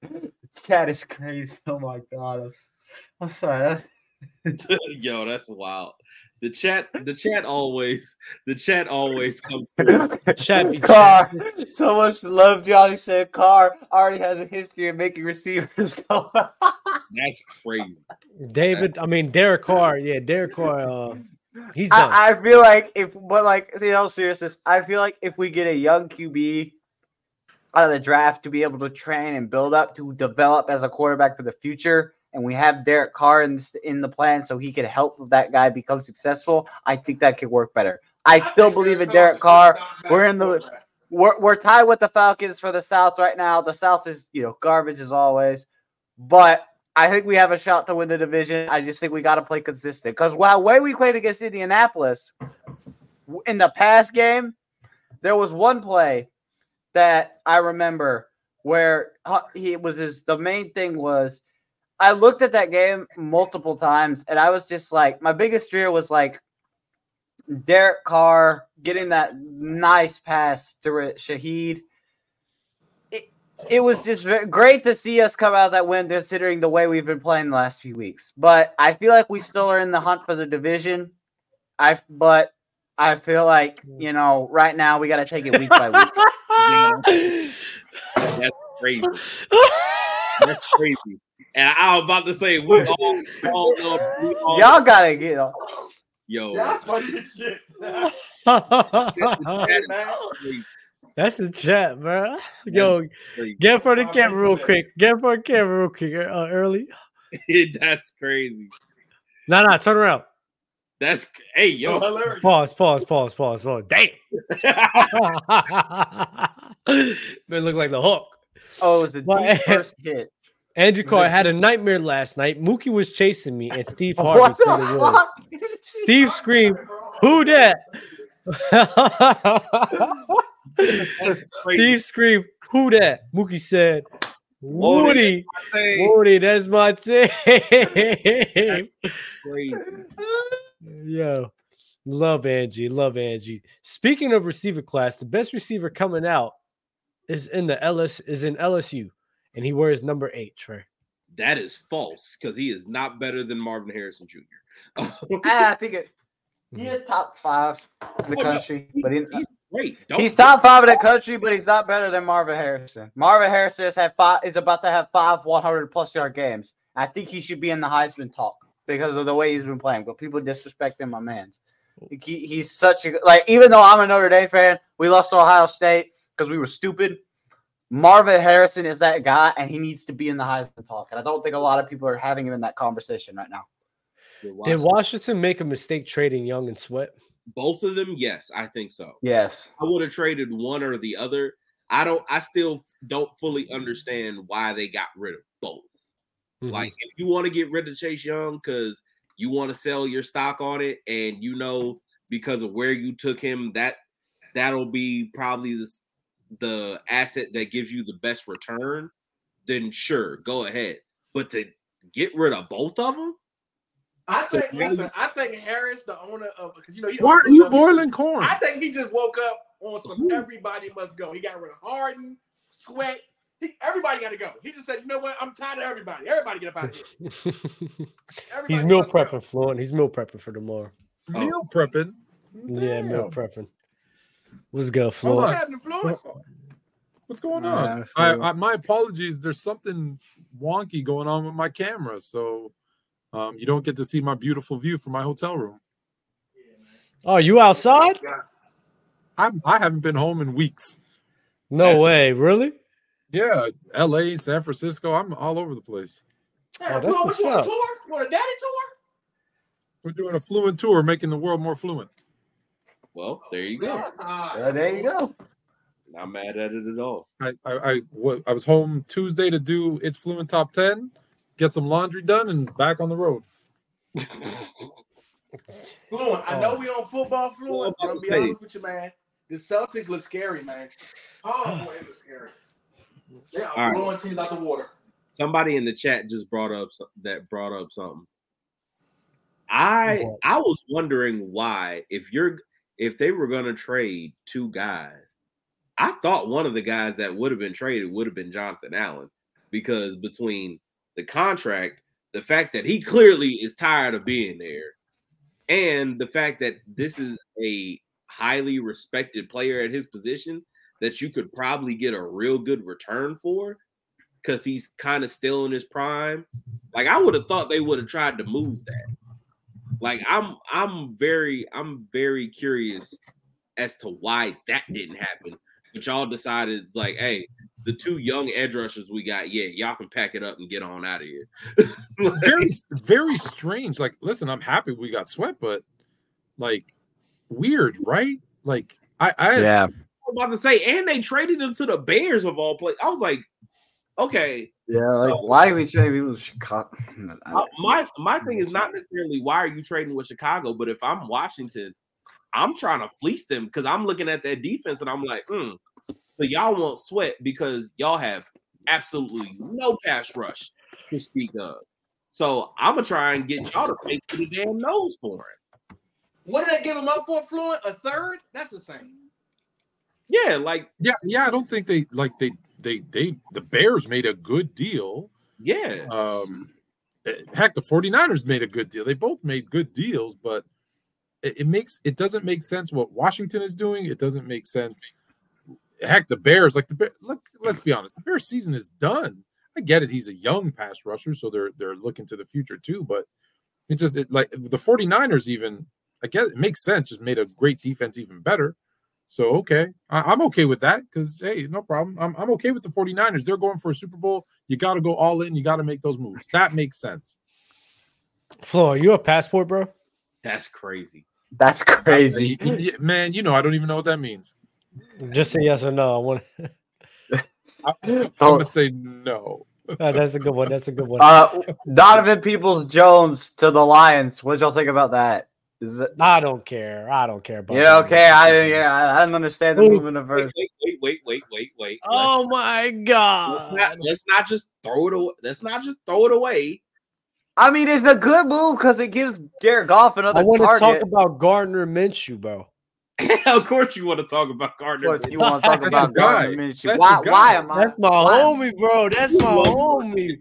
chat is crazy. Oh my god, I'm, s- I'm sorry. That's, Yo, that's wild. The chat, the chat always, the chat always comes through. Chat be Carr. So much love, Johnny said. Carr already has a history of making receivers go. That's crazy. David, I mean Derek Carr. Yeah, Derek Carr. Uh, he's done. I, I feel like if, but like, in all seriousness, I feel like if we get a young QB out of the draft to be able to train and build up to develop as a quarterback for the future, and we have Derek Carr in, in the plan so he could help that guy become successful, I think that could work better. I still believe in Derek Carr. We're in the- we're, we're tied with the Falcons for the South right now. The South is, you know, garbage as always. But I think we have a shot to win the division. I just think we got to play consistent. Because while way we played against Indianapolis in the past game, there was one play that I remember where he was his the main thing was I looked at that game multiple times and I was just like my biggest fear was like Derek Carr getting that nice pass to Shaheed. It, it was just great to see us come out of that win, considering the way we've been playing the last few weeks. But I feel like we still are in the hunt for the division. I but I feel like you know right now we got to take it week by week. That's crazy. That's crazy. And I was about to say, we all, all know, we all, Y'all gotta get. yo, Yeah, funny as shit. The chat is Man. crazy, That's the chat, bro. Yo, get in front of Oh, the camera real quick. Get for the camera real quick uh, early. That's crazy. No, no, turn around. That's hey Yo, yo. hilarious. Pause, pause, pause, pause, pause. Damn. Man, look like the Hulk. Oh, it was the Well, deep first hit. Andrew Was Carr had a nightmare last night. Mookie was chasing me, and Steve Harvey What the the fuck? Steve screamed, "Who that?" That's crazy. Steve screamed, "Who that?" Mookie said, Woody, "Woody, Say, Woody, that's my team." That's crazy. Yo, love Angie, love Angie. Speaking of receiver class, the best receiver coming out is in the LS is in LSU, and he wears number eight. Trey. That is false because he is not better than Marvin Harrison Jr. Ah, I think it. He's top five in the Oh, no, country, but he, he's great. Don't he's top five in the country, but he's not better than Marvin Harrison. Marvin Harrison has had five, is about to have five 100 plus yard games. I think he should be in the Heisman talk because of the way he's been playing. But people disrespecting my man's. He, he's such a like. Even though I'm a Notre Dame fan, we lost to Ohio State because we were stupid. Marvin Harrison is that guy, and he needs to be in the Heisman talk. And I don't think a lot of people are having him in that conversation right now. Did Washington make a mistake trading Young and Sweat? Both of them? Yes, I think so. Yes. I would have traded one or the other. I don't. I still don't fully understand why they got rid of both. Mhm. Like if you want to get rid of Chase Young because you want to sell your stock on it, and you know because of where you took him, that that'll be probably the, s- the asset that gives you the best return, then sure, go ahead. But to get rid of both of them, I think. now listen, I think Harris, the owner of, because you know, he Why are owns you the- boiling corn? I think he just woke up on some. Everybody must go. He got rid of Harden, Sweat. He, everybody got to go. He just said, you know what? I'm tired of everybody. Everybody get up out of here. He's meal must go. prepping, Fluent. He's meal prepping for tomorrow. Oh. Meal prepping. Yeah, meal prepping. What's good, Hold Fluent? What on. happened to Fluent? What's going on? I I, I, my apologies. There's something wonky going on with my camera, so um, you don't get to see my beautiful view from my hotel room. Oh, you outside? I'm, I haven't been home in weeks. No That's- way, really? Yeah, L.A., San Francisco. I'm all over the place. Yeah, Oh, that's Fluent, what's what you want up. tour? You want a daddy tour? We're doing a fluent tour, making the world more fluent. well, there you go. Yeah, there you go. Not mad at it at all. I, I, I, I was home Tuesday to do its fluent top ten, get some laundry done, and back on the road. Fluent. I know we on football fluent. Well, I'm but I'm about be to say- honest with you, man. The Celtics look scary, man. Oh boy, it looks scary. They are All right. blowing teams out the water. Somebody in the chat just brought up that brought up something. I I was wondering why if you're if they were gonna trade two guys, I thought one of the guys that would have been traded would have been Jonathan Allen because between the contract, the fact that he clearly is tired of being there, and the fact that this is a highly respected player at his position that you could probably get a real good return for because he's kind of still in his prime. Like I would have thought they would have tried to move that. Like I'm I'm very I'm very curious as to why that didn't happen. But y'all decided like, hey, the two young edge rushers we got, yeah, y'all can pack it up and get on out of here. Very, very strange. Like, listen, I'm happy we got sweat, but like, weird, right? Like, I, I, Yeah. I'm about to say, and they traded him to the Bears of all places. I was like, okay, Yeah. Like, So- why are we trading people to Chicago? Uh, my my thing is not necessarily why are you trading with Chicago, but if I'm Washington, I'm trying to fleece them because I'm looking at their defense and I'm like, hmm. So y'all won't sweat because y'all have absolutely no pass rush to speak of. So I'm gonna try and get y'all to pay for the damn nose for it. What did they give him up for, Fluent? A third? That's the same. Yeah, like yeah, yeah. I don't think they like they, they, they. The Bears made a good deal. yeah, Um, eh, heck, the 49ers made a good deal. They both made good deals, but it, it makes it doesn't make sense what Washington is doing. It doesn't make sense. Heck, the Bears, like the Bear, look, let's be honest, the Bears season is done. I get it, he's a young pass rusher, so they're they're looking to the future too, but it just it like the 49ers even I guess it makes sense, just made a great defense even better. So okay, I, I'm okay with that because hey, no problem. I'm, I'm okay with the 49ers. They're going for a Super Bowl. You got to go all in. You got to make those moves. That makes sense. Flo, are you a passport, bro? that's crazy. That's crazy. Man, you know I don't even know what that means. Just say yes or no. I want. I, am Oh. gonna say no. Oh, that's a good one. That's a good one. Uh, Donovan Peoples Jones to the Lions. What y'all think about that? Is it? I don't care. I don't care about. Yeah. Okay. I didn't. Yeah, I, I didn't understand the Ooh. movement of Wait, verse. wait, wait, wait, wait, wait, wait. Oh my Let's, god. let's not, let's not just throw it away. Let's not just throw it away. I mean, it's a good move because it gives Jared Goff another I want to talk about Gardner Minshew, bro. of course, you want to talk about Gardner. Of course, you want to talk about your guy. Gardner Minshew. Why? Why am I? That's my why homie, bro. That's my homie,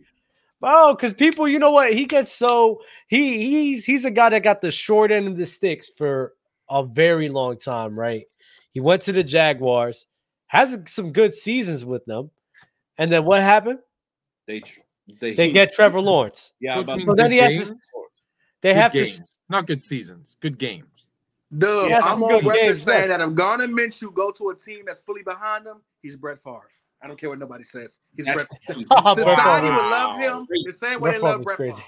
bro. Because people, you know what? He gets so he he's he's a guy that got the short end of the sticks for a very long time, right? He went to the Jaguars, has some good seasons with them, and then what happened? They they, They get Trevor Lawrence. yeah. About So then good he has to. They good have games. to. not good seasons, good games. Dude, Yes, I'm I'm on good record games, saying yes. that if Gardner Minshew go to a team that's fully behind him, he's Brett Favre. I don't care what nobody says. He's That's Brett. crazy. Brett Society Favre. would love him the same way Brett they love Brett crazy. Favre.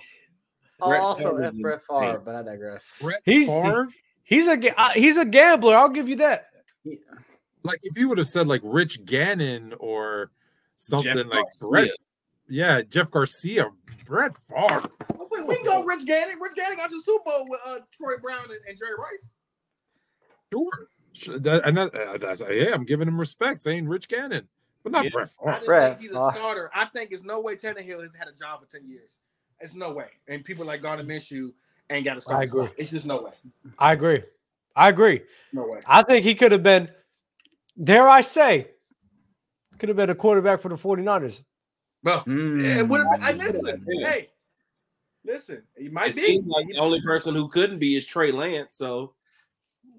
Oh, also, Favre F. is Brett Favre, insane. but I digress. Brett He's- Favre, He's a he's a gambler. I'll give you that. like if you would have said like Rich Gannon or something Jeff like Garcia. Brett, yeah, Jeff Garcia, Brett Favre. We, we can go Rich Gannon. Rich Gannon got to the Super Bowl with uh, Troy Brown and, and Jerry Rice. Sure. Sure, that- and that, uh, that's, yeah, I'm giving him respect, saying Rich Gannon, but not Yeah. Brett I Favre. just Brett, think he's a uh, starter. I think it's no way Tannehill has had a job for 10 years. It's no way. And people like Gardner Minshew ain't got a start. I agree. It's just no way. I agree. I agree. No way. I think he could have been, dare I say, could have been a quarterback for the 49ers. Well, it would have been. I Mm. listen. Yeah. Hey, listen. He might It be. seems like the only person who couldn't be is Trey Lance. So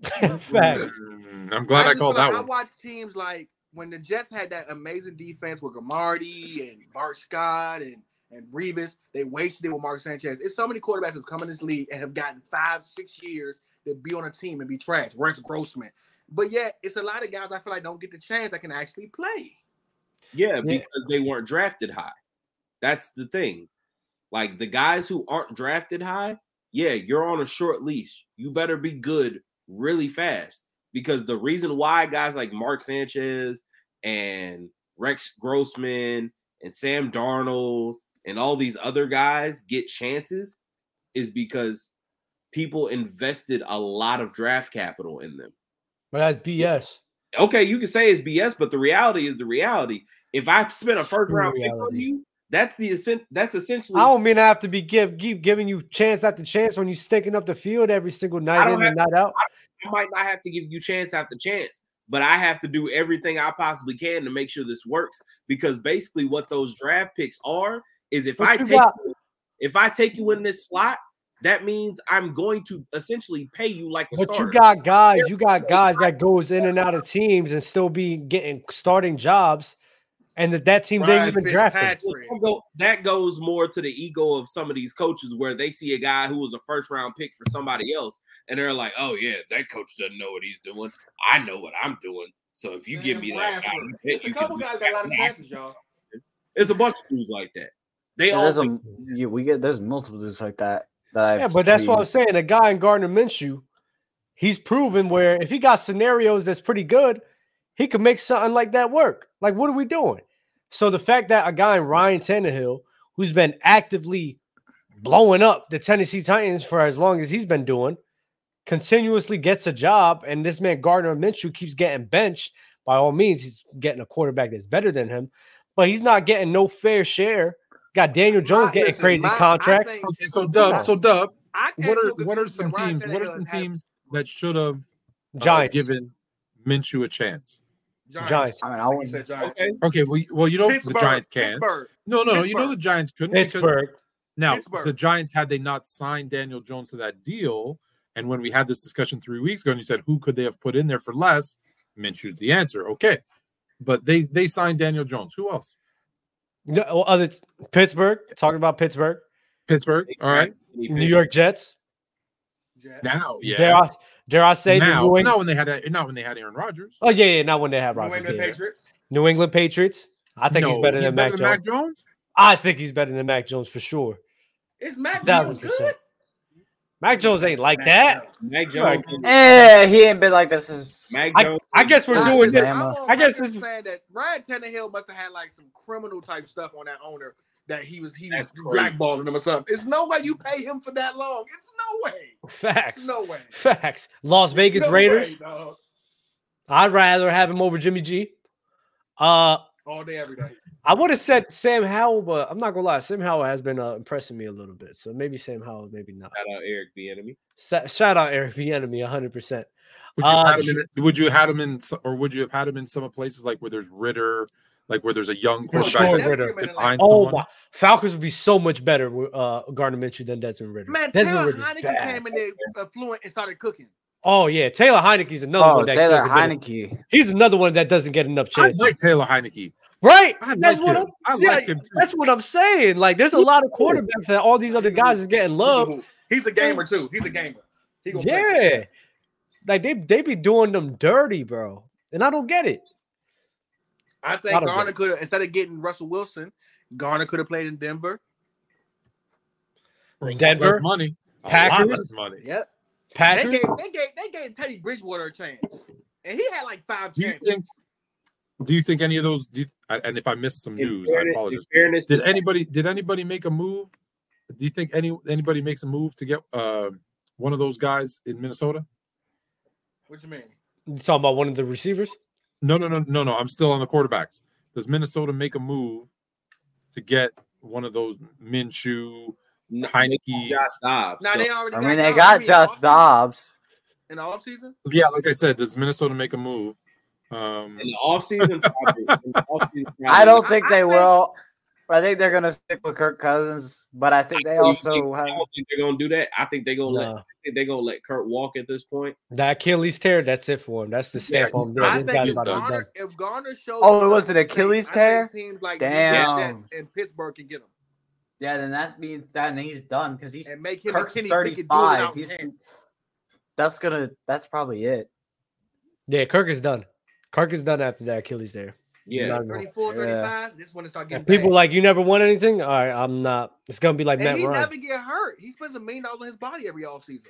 Facts. Mm, I'm glad I, just called feel that like I one. watched teams like when the Jets had that amazing defense with Gamardi and Bart Scott and and Revis. They wasted it with Mark Sanchez. It's so many quarterbacks who've come in this league and have gotten five, six years to be on a team and be trash. Rex Grossman. But yet, it's a lot of guys I feel like don't get the chance that can actually play. yeah, because they weren't drafted high. That's the thing. Like the guys who aren't drafted high, yeah, you're on a short leash. You better be good really fast because the reason why guys like Mark Sanchez and Rex Grossman and Sam Darnold and all these other guys get chances is because people invested a lot of draft capital in them. But that's BS. Okay, you can say it's BS, but the reality is the reality. If I spent a first round pick on you, that's the that's essentially I don't mean I have to be give keep giving you chance after chance when you sticking up the field every single night in and night out. I might not have to give you chance after chance, but I have to do everything I possibly can to make sure this works. Because basically, what those draft picks are is if But I you take you, if I take you in this slot, that means I'm going to essentially pay you like a But starter. you got guys, you got guys that goes in and out of teams and still be getting starting jobs, and that that team Ryan didn't even draft him. That goes more to the ego of some of these coaches where they see a guy who was a first round pick for somebody else and they're like, oh, yeah, that coach doesn't know what he's doing. I know what I'm doing. So if you give me that guy, you It's you a couple guys that. got a lot of chances, y'all. It's a bunch of dudes like that. They Yeah, all think, a, yeah, we get there's multiple dudes like that. that I've Yeah, but that's what I'm saying. A guy in Gardner Minshew, he's proven where if he got scenarios that's pretty good, he could make something like that work. Like, what are we doing? So the fact that a guy Ryan Tannehill, who's been actively blowing up the Tennessee Titans for as long as he's been doing, continuously gets a job, and this man Gardner Minshew keeps getting benched. By all means, he's getting a quarterback that's better than him, but he's not getting no fair share. Got Daniel Jones My- getting listen, crazy my- contracts. think- Okay, so Dub, so Dub, what are what are some teams? What are some has- teams that should have uh, given Minshew a chance? Giants. I mean, I Like you wouldn't. said, Giants. okay, Okay, well, you- well, you know Pittsburgh, the Giants can. Pittsburgh. No, no, no. You know the Giants couldn't. because- Pittsburgh. Now, Pittsburgh. the Giants, had they not signed Daniel Jones to that deal, and when we had this discussion three weeks ago, and you said who could they have put in there for less, Minshew's the answer. Okay, but they they signed Daniel Jones. Who else? No, well, other Pittsburgh. Talking about Pittsburgh, Pittsburgh. All right. New York Jets. Jets. Now, yeah. Dare I, dare I say the now, New England? not when they had not when they had Aaron Rodgers. Oh yeah, yeah, not when they have New Rodgers. England yeah. Patriots. New England Patriots. I think he's No, better than Mac Jones. Mac Jones. I think he's better than Mac Jones for sure. Is Mac Jones good? Mac Jones ain't like that. Mac Jones. Eh, he ain't been like this since. Mac I, Jones. I guess we're doing this. I'm I guess just it's- saying that Ryan Tannehill must have had like some criminal type stuff on that owner that he was he was That's crazy. blackballing him or something. It's no way you pay him for that long. It's no way. Facts. No way. Facts. Las Vegas No Raiders. way. I'd rather have him over Jimmy G. Uh, All day, every day. I would have said Sam Howell, but I'm not gonna lie. Sam Howell has been uh, impressing me a little bit. So maybe Sam Howell, maybe not. Shout out Eric the enemy. Sa- shout out Eric Bieniemy, 100. percent Would you, Uh, have him in, would you have had him in, or would you have had him in some of places like where there's Ridder, like where there's a young quarterback sure, that- Ridder. behind Oh someone? my, Falcons would be so much better with uh, Gardner Minshew than Desmond Ridder. Man, Desmond Taylor Ridder's Heinicke bad. came in there uh, fluent and started cooking. Oh yeah, Taylor Heinicke's another Oh, one that Taylor doesn't get- Heinicke. He's another one that doesn't get enough I like Taylor Heineke. right? I That's like what him. I'm. I yeah, like him too. That's what I'm saying. Like, there's a lot of quarterbacks that all these other guys is getting love. He's a gamer too. He's a gamer. He gonna play. Yeah, like they they be doing them dirty, bro, and I don't get it. I think Garner could have instead of getting Russell Wilson, Garner could have played in Denver. For Denver, money, a Packers. money. Yep. They gave they gave they gave Teddy Bridgewater a chance. And he had like five Do you chances. think? Do you think any of those? Do you, and if I missed some In news, I fairness- in apologize. fairness, Did anybody? Did anybody make a move? Do you think any anybody makes a move to get uh, one of those guys in Minnesota? What you mean? You talking about one of the receivers? No, no, no, no, no. I'm still on the quarterbacks. Does Minnesota make a move to get one of those Minshew, N- Heinicke's? Josh Dobbs. Now So, they already. I mean, they Dobbs. got You mean Josh? Dobbs. in the offseason. Yeah, like I said, does Minnesota make a move? Um, in the offseason, probably, in the offseason, I don't think I they think- will. I think they're gonna stick with Kirk Cousins, but I think they You also think- have. I don't think they're gonna do that. I think they're gonna let. No. I think they're gonna let Kirk walk at this point. That Achilles tear, that's it for him. That's the stamp he's on done. him. I think guy's if about to be done. Garner, if Garner shows, Oh, it was an Achilles I think tear? Teams like Damn. Jets and Pittsburgh can get him Yeah, then that means that he's done because he's and make him Kirk's and Kenny Pickett do it 35. without He's, that's gonna. That's probably it. Yeah, Kirk is done. Kirk is done after that Achilles there. Yeah, Not- 34, Yeah. 35. This is when it start And getting people bad. like you never won anything. All right, I'm not. It's gonna be like and Matt he Ryan. never get hurt. He spends a million dollars on his body every offseason.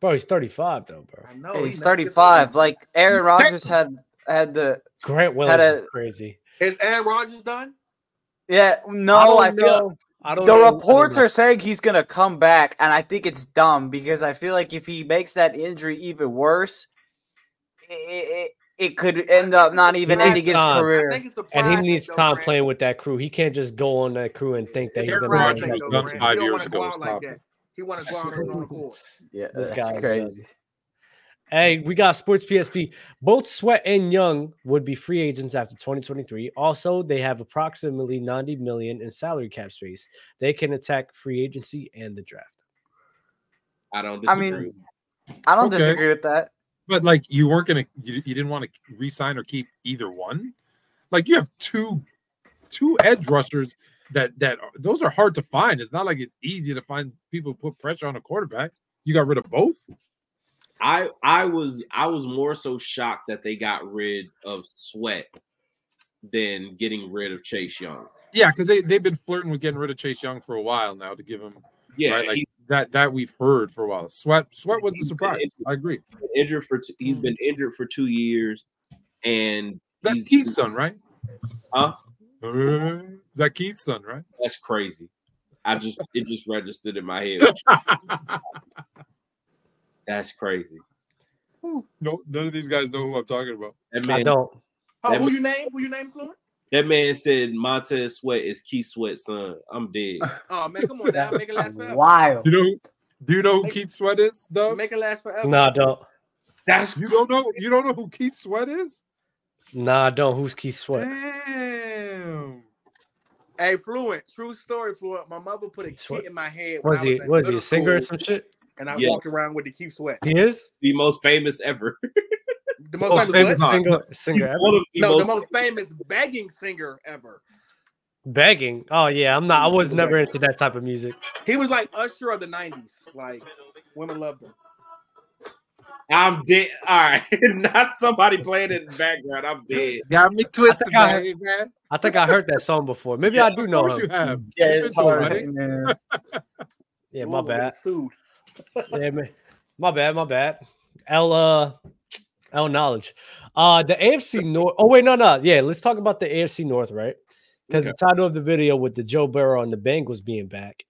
Bro, he's 35 though, bro. I know Hey, he's 35. hurt. Like Aaron Rodgers had had the. Grant Williams Had a- is crazy. is Aaron Rodgers done? Yeah, no, I I, don't feel know. I don't the know. reports are saying he's gonna come back, and I think it's dumb because I feel like if he makes that injury even worse, it, it, it could end up not even He ending his time. I career. and he needs though, time Grant. playing with that crew. He can't just go on that crew and think that he's gonna Rodgers win Rodgers, was that done five years ago. go out like that. He want to go out on his own accord. Yeah, This that's guy's crazy. Hey, we got Sports PSP. Both Sweat and Young would be free agents after 2023. Also, they have approximately 90 million in salary cap space. They can attack free agency and the draft. I don't I mean, I don't Okay. disagree with that. But like you weren't gonna, you, you didn't want to re-sign or keep either one. Like you have two, two edge rushers that that are- those are hard to find. It's not like it's easy to find people who put pressure on a quarterback. You got rid of both. I I was I was more so shocked that they got rid of Sweat than getting rid of Chase Young. Yeah, because they they've been flirting with getting rid of Chase Young for a while now to give him Yeah, right like that that we've heard for a while. Sweat Sweat was the surprise. I agree. been injured for t- he's been injured for two years, and That's Keith's son, right? Huh? Uh, is that Keith's son, right? That's crazy. I just it just registered in my head. That's crazy. no, none of these guys know who I'm talking about. That I don't. Oh, who ma- you name? Who you name, Fluent? That man said Montez Sweat is Keith Sweat's son. I'm dead. Oh man, come on now, make it last forever. Wild. You know, do you know who Make- Keith Sweat is, though? Make it last forever. Nah, I don't. That's You don't know. You don't know who Keith Sweat is? Nah, I don't. Who's Keith Sweat? Damn. Hey, Fluent, true story, Fluent. My mother put a Keith Sweat? in my head. when Was he? in Was he a singer or some shit? And I Yes. walked around with the Keith Sweat. He is. the most famous ever. The most Oh, famous, famous singer, singer ever. one of the No, most, the most famous begging singer ever. Begging. Oh yeah, I'm not. I was never into that type of music. He was like Usher of the '90s. Like women loved him. I'm dead. All right, not somebody playing in the background. I'm dead. Got me twisted, think I- baby, man. I think I heard that song before. Maybe I do Of know course him. you have. Yeah, You've it's been to a hard. wedding. man. Yeah, my Ooh, bad. they Yeah, man. My bad, my bad. L uh L knowledge. Uh the AFC North. Oh, wait, no, no. Yeah, let's talk about the AFC North, right? Because the title of the video with the Joe Burrow and the Bengals being back.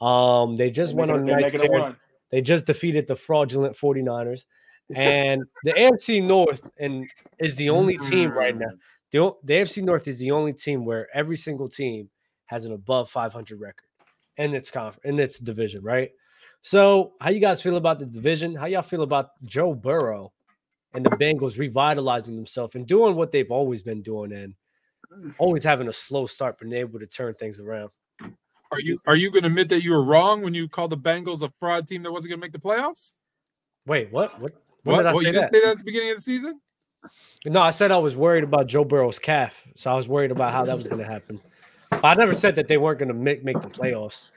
Um, they just They went on nice tear. They just defeated the fraudulent 49ers. And the AFC North and is the only team right now. The, the AFC North is the only team where every single team has an above 500 record in its conf- in its division, right? So, how you guys feel about the division? How y'all feel about Joe Burrow and the Bengals revitalizing themselves and doing what they've always been doing and mm. always having a slow start, but able to turn things around? Are you are you going to admit that you were wrong when you called the Bengals a fraud team that wasn't going to make the playoffs? Wait, what? What? When What? did I Well, say you didn't say that at the beginning of the season. No, I said I was worried about Joe Burrow's calf, so I was worried about how that was going to happen. But I never said that they weren't going to make make the playoffs.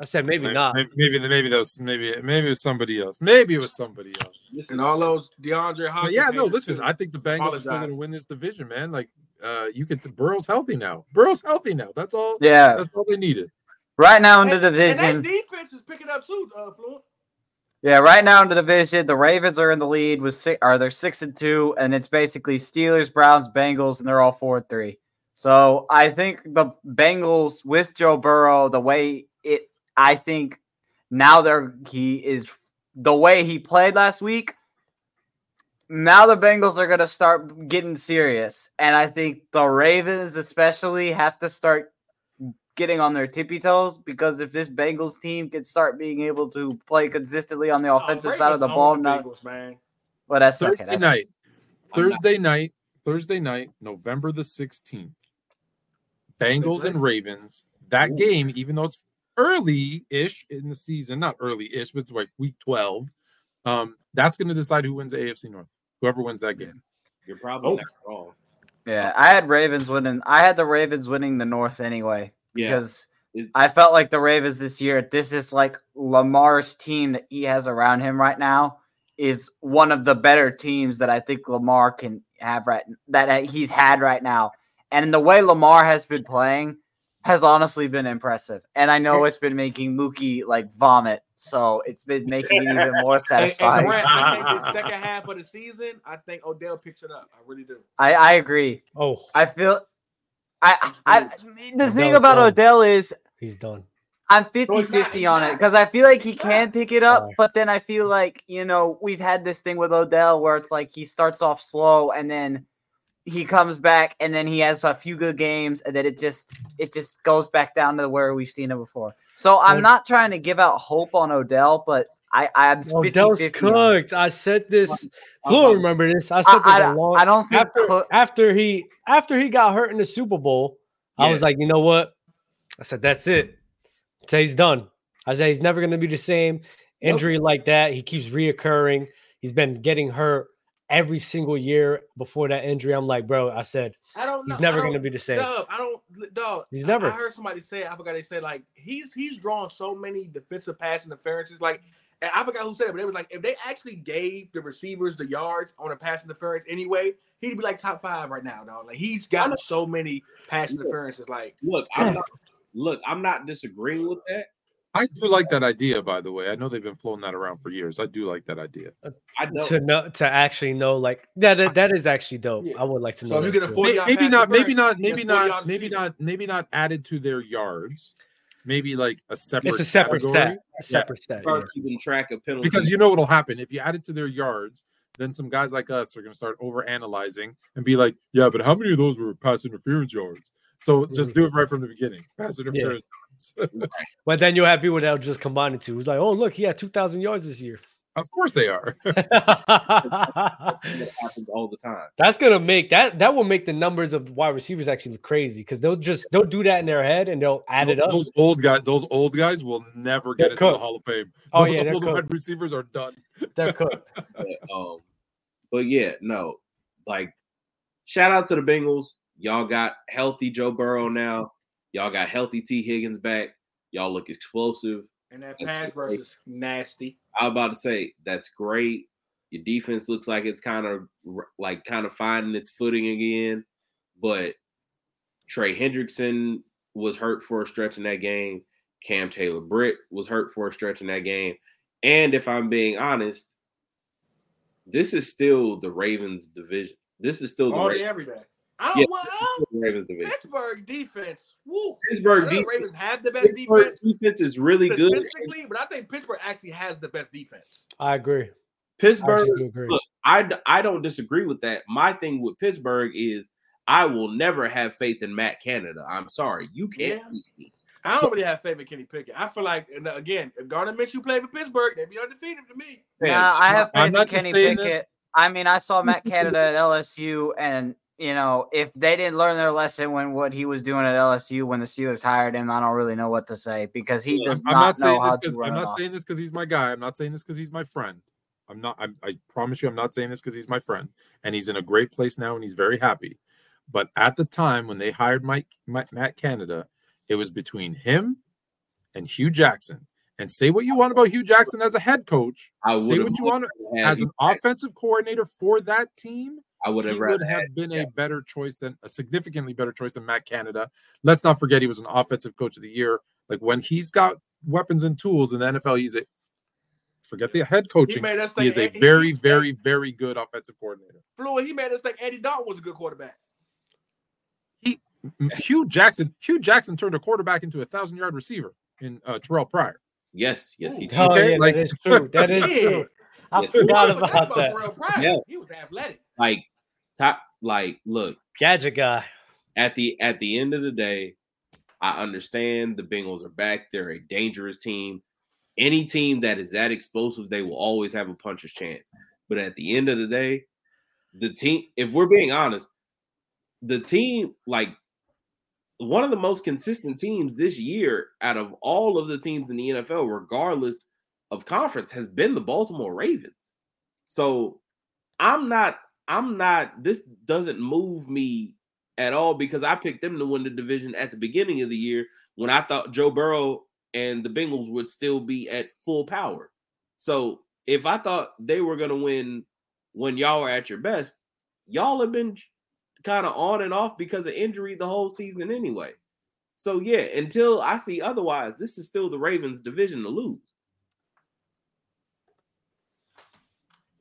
I said maybe not. Maybe maybe, maybe that was maybe maybe it was somebody else. Maybe it was somebody else. And all those DeAndre But Hopkins. yeah, no. Listen, too. I think the Bengals are still going to win this division, man. Like, uh, you can. Burrow's healthy now. Burrow's healthy now. That's all. Yeah, That's all they needed. right now in the And- And division. that defense is picking up too, uh, Fluent. Yeah, right now in the division, the Ravens are in the lead with six. Are they're six and two, and it's basically Steelers, Browns, Bengals, and they're all four and three. So I think the Bengals with Joe Burrow, the way it, I think now they're he is the way he played last week. Now the Bengals are going to start getting serious, and I think the Ravens especially have to start getting on their tippy toes because if this Bengals team can start being able to play consistently on the Oh, offensive side of the ball, now, Bengals, man. but that's okay. Thursday That's, night. I'm not- Thursday night. Thursday night, November the 16th. Bengals and Ravens. That Ooh. game, even though it's early-ish in the season, not early-ish, but it's like week 12. Um, that's going to decide who wins the AFC North. Whoever wins that game. You're probably Oh. not wrong. yeah, I had Ravens winning. I had the Ravens winning the North anyway Yeah. because It- I felt like the Ravens this year. This is like Lamar's team that he has around him right now is one of the better teams that I think Lamar can have right that he's had right now. And the way Lamar has been playing has honestly been impressive. And I know it's been making Mookie like vomit, so it's been making it even more And, and satisfying. Grant, I think the second half of the season, I think Odell picks it up. I really do. I, I agree. Oh, I feel I I the thing about done. Odell is he's done. I'm No, 50 he's not. 50 on it because I feel like he can pick it up, uh. but then I feel like, you know, we've had this thing with Odell where it's like he starts off slow and then he comes back and then he has a few good games and then it just it just goes back down to where we've seen it before. So I'm not trying to give out hope on Odell, but I I'm 50 Odell's 50 on it. cooked. I said this. Flo remember this. I said this I, a I, long I don't think after Cook- after he after he got hurt in the Super Bowl. I was like, you know what? I said that's it. Say he's done. I said he's never going to be the same. Injury like that, he keeps reoccurring. He's been getting hurt every single year before that injury. I'm like, bro. I said I don't. Know. he's never going to be the same. Dub, I don't. Dog. He's never. I, heard somebody say. I forgot they said like he's he's drawn so many defensive pass interferences. Like, and I forgot who said it, but it was like if they actually gave the receivers the yards on a pass interference anyway, he'd be like top five right now, dog. Like he's I know. got so many pass Yeah. interferences. Like, Look, I'm not, look, I'm not disagreeing with that. I do like that idea, by the way. I know they've been floating that around for years. I do like that idea. I don't. To know to actually know, like that, that, that is actually dope. Yeah. I would like to know. if you that get a too. full- 40 May- yard maybe not, maybe not, maybe not, maybe not, maybe not added to their yards. Maybe like a separate. it's a separate category. stat. A separate stat. Start yeah. keeping track of penalties because you know what'll happen if you add it to their yards then some guys like us are going to start over analyzing and be like yeah but how many of those were pass interference yards so just Mm-hmm. do it right from the beginning pass interference yards. But then you'll have people that'll just combine it too. It's like, oh look, he had two thousand yards this year. of course they are that happens all the time. That's gonna make that that will make the numbers of wide receivers actually look crazy because they'll just they'll do that in their head and they'll add it up. those old guys those old guys will never They're get into the hall of fame Oh, Those yeah, they're old cooked. wide receivers are done They're cooked. But, um, but yeah, no, like shout out to the Bengals. Y'all got healthy Joe Burrow now. Y'all got healthy Tee Higgins back. Y'all look explosive. and that That's pass great. versus nasty. I was about to say that's great. Your defense looks like it's kind of like kind of finding its footing again. But Trey Hendrickson was hurt for a stretch in that game. Cam Taylor Britt was hurt for a stretch in that game. And if I'm being honest, this is still the Ravens division. This is still the, All Ra- day, every day. I don't Yeah. want I the Ravens division. Pittsburgh defense. Woo. Pittsburgh I the defense, Ravens have the best Pittsburgh's defense defense is really good. statistically, but I think Pittsburgh actually has the best defense. I agree. Pittsburgh actually do agree. look, I, d- I don't disagree with that. My thing with Pittsburgh is I will never have faith in Matt Canada. I'm sorry. You can't Yeah. beat me. I don't So- really have faith in Kenny Pickett. I feel like, and uh, again, if Gardner Minshew played for Pittsburgh, they'd be undefeated to me. Man, Nah, I have I'm faith in not Kenny Pickett. this- I mean, I saw Matt Canada at LSU, and you know, if they didn't learn their lesson when what he was doing at LSU when the Steelers hired him, I don't really know what to say because he Yeah, does I'm, I'm not, not know saying this how to because run I'm not off. saying this because he's my guy. I'm not saying this because he's my friend. I'm not. I'm, I promise you, I'm not saying this because he's my friend, and he's in a great place now, and he's very happy. But at the time when they hired Mike, Mike Matt Canada, it was between him and Hue Jackson. And say what you want about Hue Jackson as a head coach. I would Say what you want as an offensive coordinator for that team. I would He have would have had been yeah. a better choice than a significantly better choice than Matt Canada. Let's not forget he was an offensive coach of the year. Like when he's got weapons and tools in the NFL, he's a Forget the head coaching. made us He is a he- very, he- very, very good offensive coordinator. Fluid, he made us think Andy Dalton was a good quarterback. He Hue Jackson, Hue Jackson turned a quarterback into a thousand yard receiver in uh, Terrelle Pryor. Yes, yes, he did. Oh, Okay, yeah, like- that is true. That is Yeah. true. I Yes. forgot about that. Terrelle Pryor. Yeah. He was athletic. Like top, like look Gadget guy. at the at the end of the day, I understand the Bengals are back. They're a dangerous team. Any team that is that explosive, they will always have a puncher's chance. But at the end of the day, the team, if we're being honest, the team, like one of the most consistent teams this year out of all of the teams in the NFL, regardless of conference, has been the Baltimore Ravens. So I'm not, I'm not, this doesn't move me at all because I picked them to win the division at the beginning of the year when I thought Joe Burrow and the Bengals would still be at full power. So if I thought they were going to win when y'all were at your best, y'all have been kind of on and off because of injury the whole season anyway. So yeah, until I see otherwise, this is still the Ravens division to lose.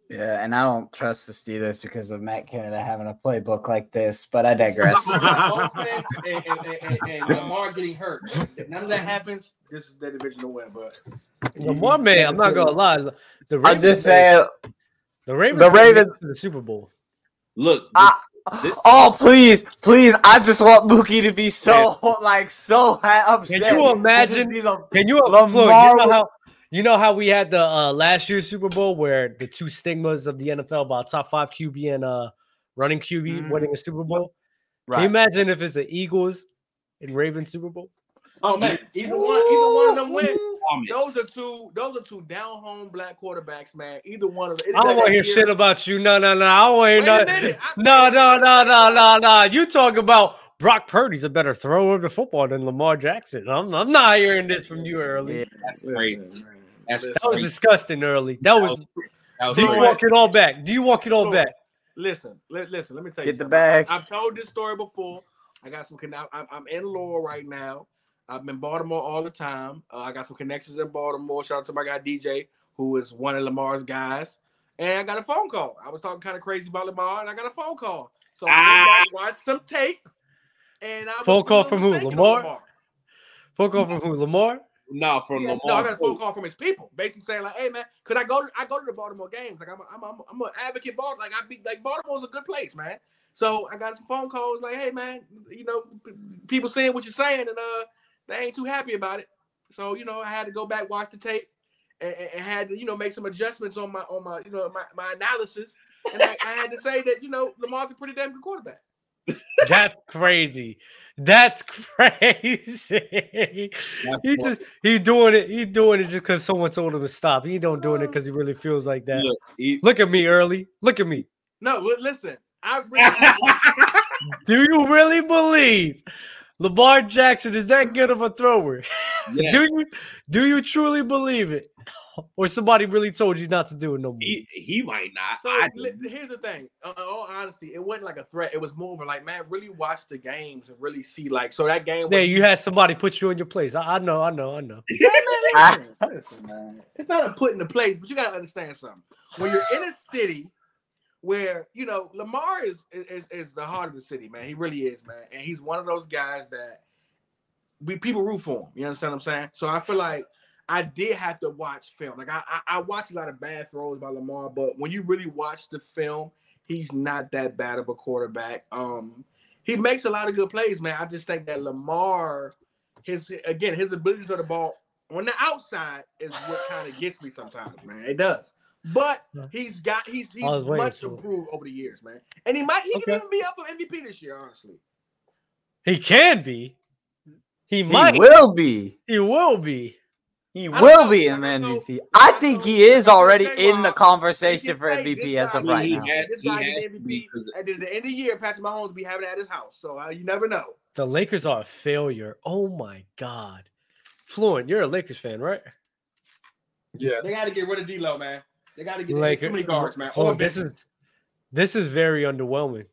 Yeah, and I don't trust the Steelers because of Matt Canada having a playbook like this, but I digress. Offense and, and, and, and, and Lamar getting hurt. If none of that happens, this is their division to win. But Lamar, man, I'm not gonna lie. The I'm just saying. the Ravens, the Ravens- to the Super Bowl. Look, Ah, This- oh please, please! I just want Mookie to be so like so upset. Can you imagine- Can you, Lamar Floyd, you know how you know how we had the uh, last year's Super Bowl where the two stigmas of the NFL about top five QB and uh running QB Mhm. winning a Super Bowl. Can Right. you imagine if it's the Eagles and Ravens Super Bowl? oh man, either one, either one of them win. Those are two. Those are two down home black quarterbacks, man. Either one of them. I don't want to hear shit about you. No, no, no. I don't want to hear nothing. No, no, no, no, no, no. You talk about Brock Purdy's a better thrower of the football than Lamar Jackson. I'm, I'm not hearing this from you early. Yeah. That's crazy. That's That was disgusting early. That was. That was Do you crazy. walk it all back? Do you walk it all back? Listen, li- listen. Let me tell you. Get the something. bag. I've told this story before. I got some. conne- I'm, I'm in Laurel right now. I'm in Baltimore all the time. Uh, I got some connections in Baltimore. Shout out to my guy DJ, who is one of Lamar's guys. And I got a phone call. I was talking kind of crazy about Lamar, and I got a phone call. So I Ah. went back, watched some tape. And I Phone a call from who? mistaken on Lamar? Phone call from who? Lamar? No, from Yeah, Lamar. no, I got a phone call from his people, basically saying like, "Hey man, cause I go to I go to the Baltimore games. Like I'm a, I'm a, I'm an advocate. Baltimore, like I be like Baltimore's a good place, man. So I got some phone calls like, "Hey man, you know, people saying what you're saying, and uh, they ain't too happy about it. So you know, I had to go back watch the tape, and, and- and had to you know make some adjustments on my on my you know my, my analysis, and I, I had to say that you know Lamar's a pretty damn good quarterback. That's crazy. That's crazy. That's he just he doing it. He doing it just because someone told him to stop. He don't doing it because he really feels like that. Look, he- Look at me, early. Look at me. No, listen, I really, Do you really believe Lamar Jackson is that good of a thrower? yeah, Do you do you truly believe it? Or somebody really told you not to do it no more? he, he might not. So I here's the thing. Uh, in all honesty, it wasn't like a threat. It was more of like, man, really watch the games and really see like. So that game. There, was- you had somebody put you in your place. I, I know, I know, I know. Hey, man, listen, listen, man. It's not a put in the place, but you gotta understand something. When you're in a city where you know Lamar is is is the heart of the city, man. He really is, man, and he's one of those guys that we people root for him. You understand what I'm saying? So I feel like I did have to watch film. Like I, I, I watched a lot of bad throws by Lamar, but when you really watch the film, he's not that bad of a quarterback. Um, he makes a lot of good plays, man. I just think that Lamar, his again, his ability to throw the ball on the outside is what kind of gets me sometimes, man. It does. But he's got he's he's I was waiting much improved over the years, man. And he might he Okay. can even be up for MVP this year, honestly. He can be. He He might. will be. He will be. He will be I in the. MVP. I I think he is already in the conversation for can say MVP as of right he now. has- This he guy has get to be, MVP 'cause- at the end of the year. Patrick Mahomes will be having it at his house, so uh, you never know. The Lakers are a failure. Oh my god. Fluent, you're a Lakers fan, right? Yes. They got to get rid of D'Lo, man. They got to get Lakers. too many uh, guards, man. Oh, Or this is this is very underwhelming.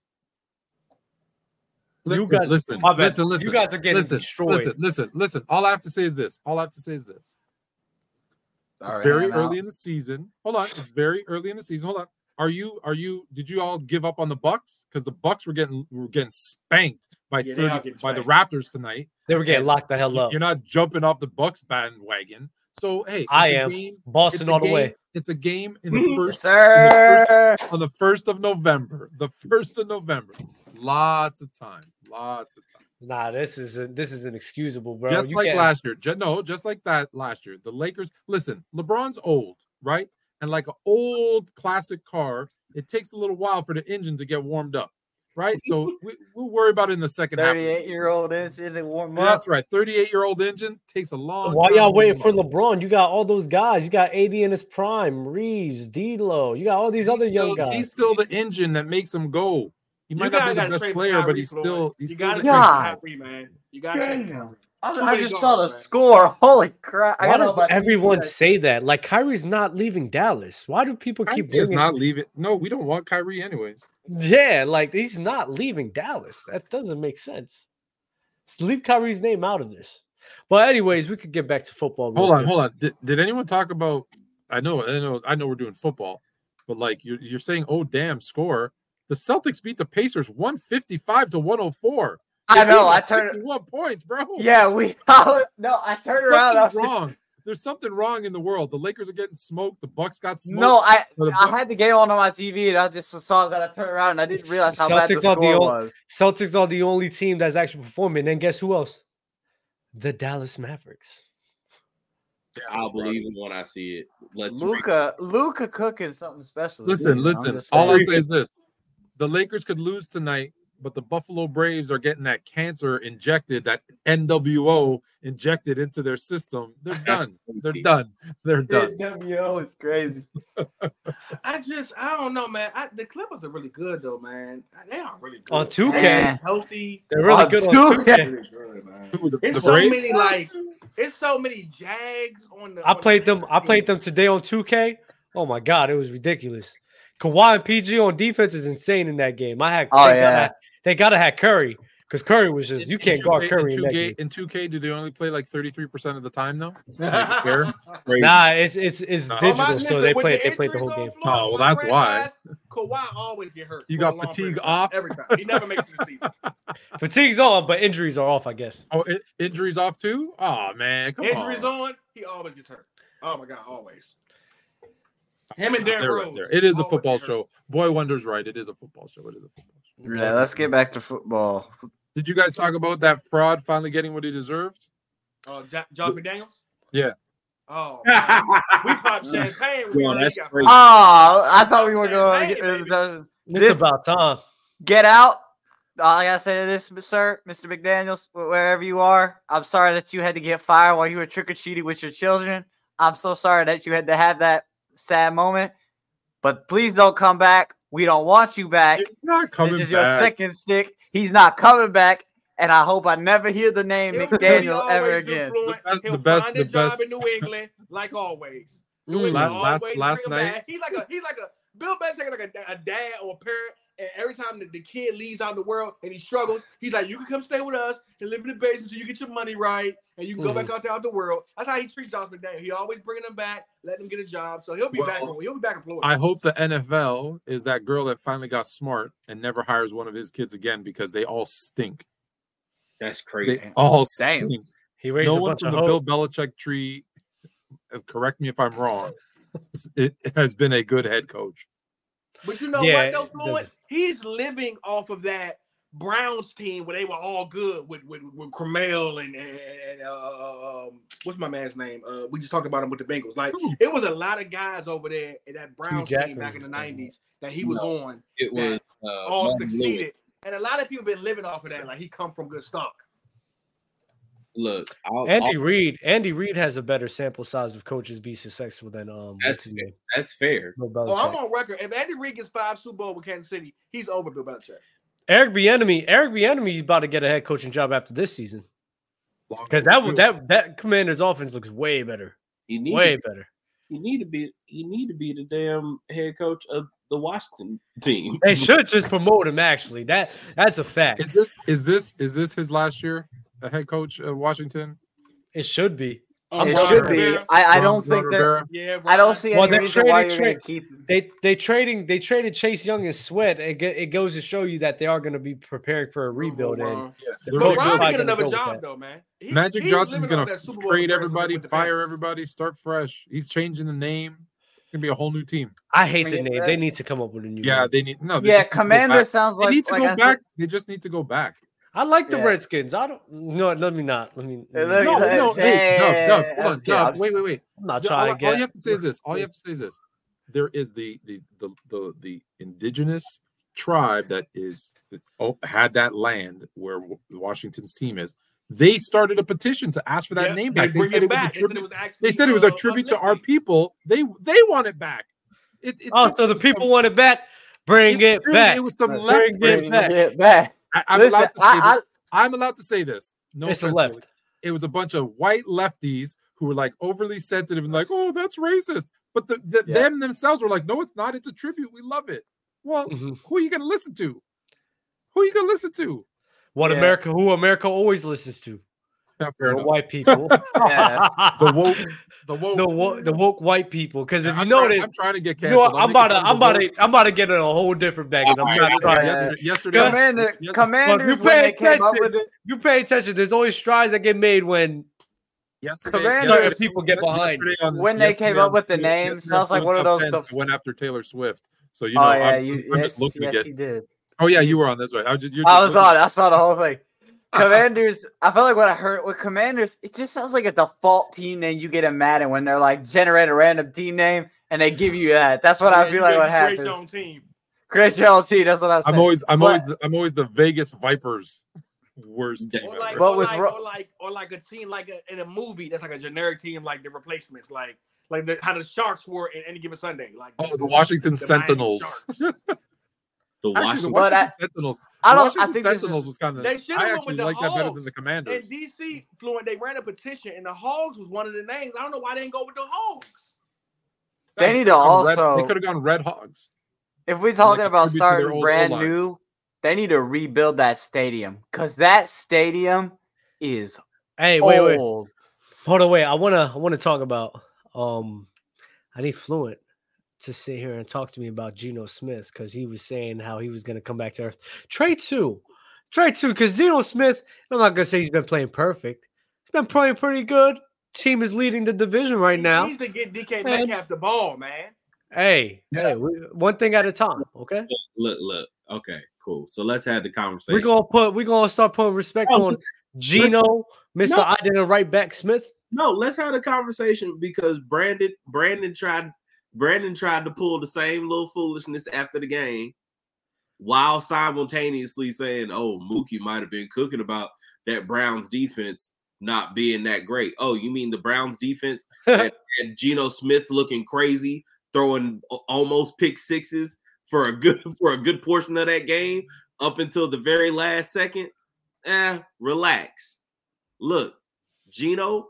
Listen, guys- listen, My bad. listen, listen. You guys are getting listen, destroyed. Listen, listen, listen. All I have to say is this. All I have to say is this. It's Alright, very early out. in the season. Hold on. It's very early in the season. Hold on. Are you are you did you all give up on the Bucks? Because the Bucks were getting were getting spanked by Yeah, 30 getting by the. Raptors tonight. They were getting And locked the hell up. You're not jumping off the Bucks bandwagon. So hey, it's I a am. game- it's Boston a all the way. It's a game in the Yes, first sir. on the first of November. The first of November. Lots of time. Lots of time. Nah, this is this is inexcusable, bro. just You like can't- last year. Ju- no, just like that last year. The Lakers. Listen, LeBron's old, right? And like an old classic car, it takes a little while for the engine to get warmed up, right? So we, we'll worry about it in the second half. 38 season. year old engine to warm up. That's right. 38 year old engine takes a long. Why time y'all waiting for. LeBron? You got all those guys. You got AD in his prime, Reaves, D'Lo. You got all these He's other young guys. He's still the engine that makes him go. He You might not gotta, be the best trade for player, but he's Floyd. still he's you still gotta the trade for God. Kyrie, man. You gotta trade for Damn. Kyrie. I, I just saw the man. score. Holy crap. I Why got do on my everyone TV. say that? Like Kyrie's not leaving Dallas. Why do people keep Kyrie is bringing? not leaving. No, we don't want Kyrie anyways. Yeah, like he's not leaving Dallas. That doesn't make sense. Just leave Kyrie's name out of this. But anyways, we could get back to football. Hold on, quick. hold on. Did, did anyone talk about? I know, I know, I know. We're doing football, but like you're you're saying, oh damn, score. The Celtics beat the Pacers 155 to 104. I know. I them turned. one points, bro. Yeah, we. no, I turned around. I was Something's just- wrong. There's something wrong in the world. The Lakers are getting smoked. The Bucks got smoked. no, I I had the game on on my TV and I just saw that I turned around and I didn't realize how bad the Celtics are the score was. Celtics are the only team that's actually performing. And guess who else? The Dallas Mavericks. Yeah, I'll believe it when I see it. Let's. Luka, Luka cooking something special. Listen, season, listen. All I'll say is this: the Lakers could lose tonight, but the Buffalo Braves are getting that cancer injected, that NWO injected into their system. They're done. They're done. They're done. NWO is crazy. I just, I don't know, man. I, the Clippers are really good, though, man. They are really good. On 2K. Man, healthy. They're really good on 2K. Really good, man. Who, the, It's the so Braves? many like, it's so many Jags on the. I on the played them. I played them today on 2K. Oh my god, it was ridiculous. Kawhi and PG on defense is insane in that game. I had. Oh, yeah. Gotta, they gotta have Curry because Curry was just you In- in can't guard 2K Curry in in that 2K, game. in 2K, do they only play like 33% of the time though? fair? Crazy. Nah, it's it's it's Nah. Oh, my- digital, so they play the they played the whole game. Florida, Oh, well, that's why. Kawhi always get hurt. You got fatigue period of time, off? every time. He never makes it to the season. Fatigue's on, but injuries are off, I guess. Oh, i- injuries off too? Oh man, come Injuries on. on, he always gets hurt. Oh my god, always. Him and Derrick They're right Rose. there. It is a football show. Boy Wonder's right. It is a football show. It is a football show. Yeah, let's get back to football. Did you guys talk about that fraud finally getting what he deserved? Uh, Jo- Josh McDaniels. Yeah. Oh, we pop champagne. with Yo, that's crazy. Oh, I thought we were going to get rid of the It's This- about time. get out. All I gotta say to this, sir, Mr. McDaniels, wherever you are, I'm sorry that you had to get fired while you were trick or treating with your children. I'm so sorry that you had to have that sad moment. But please don't come back. We don't want you back. He's not coming this is your second stick. He's not coming back, and I hope I never hear the name He'll- he'll McDaniel ever again. The best- He'll the best- find the a job in New England, like always. New. England last- always last bring night- back. He's like a he's like a Bill Belichick, like a, a dad or a parent. And every time the, the kid leaves out in the world and he struggles, he's like, "You can come stay with us and live in the basement so you get your money right, and you can go Mhm. back out there out the world." That's how he treats Josh McDaniel. He always bringing them back, letting them get a job, so he'll be back. Well, He'll be back employed. I hope the NFL is that girl that finally got smart and never hires one of his kids again because they all stink. That's They crazy. all Damn. stink. He raised No a one bunch from of the hope. Bill Belichick tree, uh, correct me if I'm wrong, it has been a good head coach. But you know Yeah, what, though, it Floyd? He's living off of that Browns team where they were all good with with, with Cromell and, and, uh, um, what's my man's name? Uh, we just talked about him with the Bengals. Like Who? it was a lot of guys over there in that Browns team back in the '90s that he was on, It was uh, all Marvin succeeded. Lewis. And a lot of people been living off of that. Like he come from good stock. Look, I'll, Andy I'll- Reid. Andy Reid has a better sample size of coaches be successful than um. That's his name? that's fair. Bill Oh, I'm on record. If Andy Reid gets five Super Bowl with Kansas City, he's over Bill Belichick. Eric Bieniemy. Eric Bieniemy is about to get a head coaching job after this season because that would that that Commanders offense looks way better, You need way to, better. you need to be you need to be the damn head coach of the Washington team. They should just promote him. Actually, that that's a fact. Is this is this is this his last year, a head coach of Washington? It should be. Oh, It Ron should be. I, I don't think Ron that. Rivera. Yeah, I don't see Well, any they reason why traded you're going Trey- to keep. They they trading they traded Chase Young and Sweat. It, ge- it goes to show you that they are going to be preparing for a oh, rebuild. And Yeah, The they're But coach gonna Ron probably can get another go job though, man. He- Magic Johnson's gonna off that Super Bowl trade everybody, fire Panthers. everybody, start fresh. He's changing the name. It's gonna be a whole new team. I hate Bring the name. They need to come up with a new. Yeah, name. they need no. They Yeah, just need to go Commander back. sounds They like. need to like go I said- back. They just need to go back. I like the Yeah. Redskins. I don't. No, let me not. Let me. Hey, let me No, not. no, hey, Doug, Hey, Doug, hold on, let's get- Doug, I'm wait, wait, wait. I'm not Yeah, trying all, to all you have to say is this. All you have to say is this. There is the the the the, the indigenous tribe that is oh, had that land where Washington's team is. They started a petition to ask for that Yeah, name back. They bring said it it was a back. They said it tribute. was actually, They said it was a uh, tribute to our people. They they want it back. It, it Oh, took so the some- people want it back. Bring it dude, back. It was some Bring left. it Bring back. it back. I, I'm Listen, allowed to say I, this. I'm allowed to say this. No it's a left. Billy. It was a bunch of white lefties who were like overly sensitive and like, oh, that's racist. But the, the Yeah. them themselves were like, no, it's not. It's a tribute. We love it. Well, Mhm. who are you gonna listen to? Who are you gonna listen to? What Yeah. America? Who America always listens to? Yeah, fair The white people. Yeah. The woke, the woke, the woke, the woke white people. Because if I'm you know trying, I'm trying to get you canceled. know, I'm about to, I'm about to, I'm about to get in a whole different bag. And I'm not Alright, trying. yeah. Yesterday, yesterday, Commander, yes- commanders, you pay they came up attention. You pay attention. There's always strides that get made when yesterday, Commanders- certain people get behind. on- When they came up with the name, sounds like one of those stuff- Went after Taylor Swift. So you oh, know, oh yeah, I'm, you I'm yes, just looking yes, to get. he did. Oh yeah, you were on. That's right. I, just, you're I was on. I saw the whole thing. Commanders. I felt like when I heard with Commanders, it just sounds like a default team name you get in Madden when they're like generate a random team name and they give you that. That's what Yeah, I you feel like gotta what create happens. your own team. Create your own team. That's what I said. I'm always, I'm But- always, the, I'm always the Vegas Vipers worst team Or Or like, But or, with like Ro- or like, or like a team like a, in a movie that's like a generic team, like the replacements, like like the, how the Sharks were in any given Sunday. Like oh, the Washington the Miami Sentinels. Sharks. The Actually, the Washington. I- Sentinels. I don't. Washington I think this Sentinels is, was kind of. They should've I went actually with the like that better Hogs. than the And Commanders. DC fluent, they ran a petition, and the Hogs was one of the names. I don't know why they didn't go with the Hogs. They need to Gone Red- also- They could have gone Red Hogs. if we're talking about tribute to their starting old brand O-line. new, they need to rebuild that stadium because that stadium is Hey, wait, wait, old. hold on, wait. I wanna, I wanna talk about. Um, I need Fluent to sit here and talk to me about Geno Smith because he was saying how he was gonna come back to earth. Trade two, trade two, because Geno Smith. I'm not gonna say he's been playing perfect. He's been playing pretty good. Team is leading the division right now. He needs to get DK Man. Metcalf the ball, man. Hey, Yeah. hey, we, one thing at a time. Okay, Look, look. Okay, cool. So let's have the conversation. we're gonna put, we're gonna start putting respect No, on Geno, Mister. No. I didn't right back Smith. No, let's have a conversation because Brandon Brandon tried Brandon tried to pull the same little foolishness after the game while simultaneously saying, "Oh, Mookie might have been cooking about that Browns defense not being that great." Oh, you mean the Browns defense and Geno Smith looking crazy, throwing almost pick sixes for a good for a good portion of that game up until the very last second? Eh, relax. Look, Geno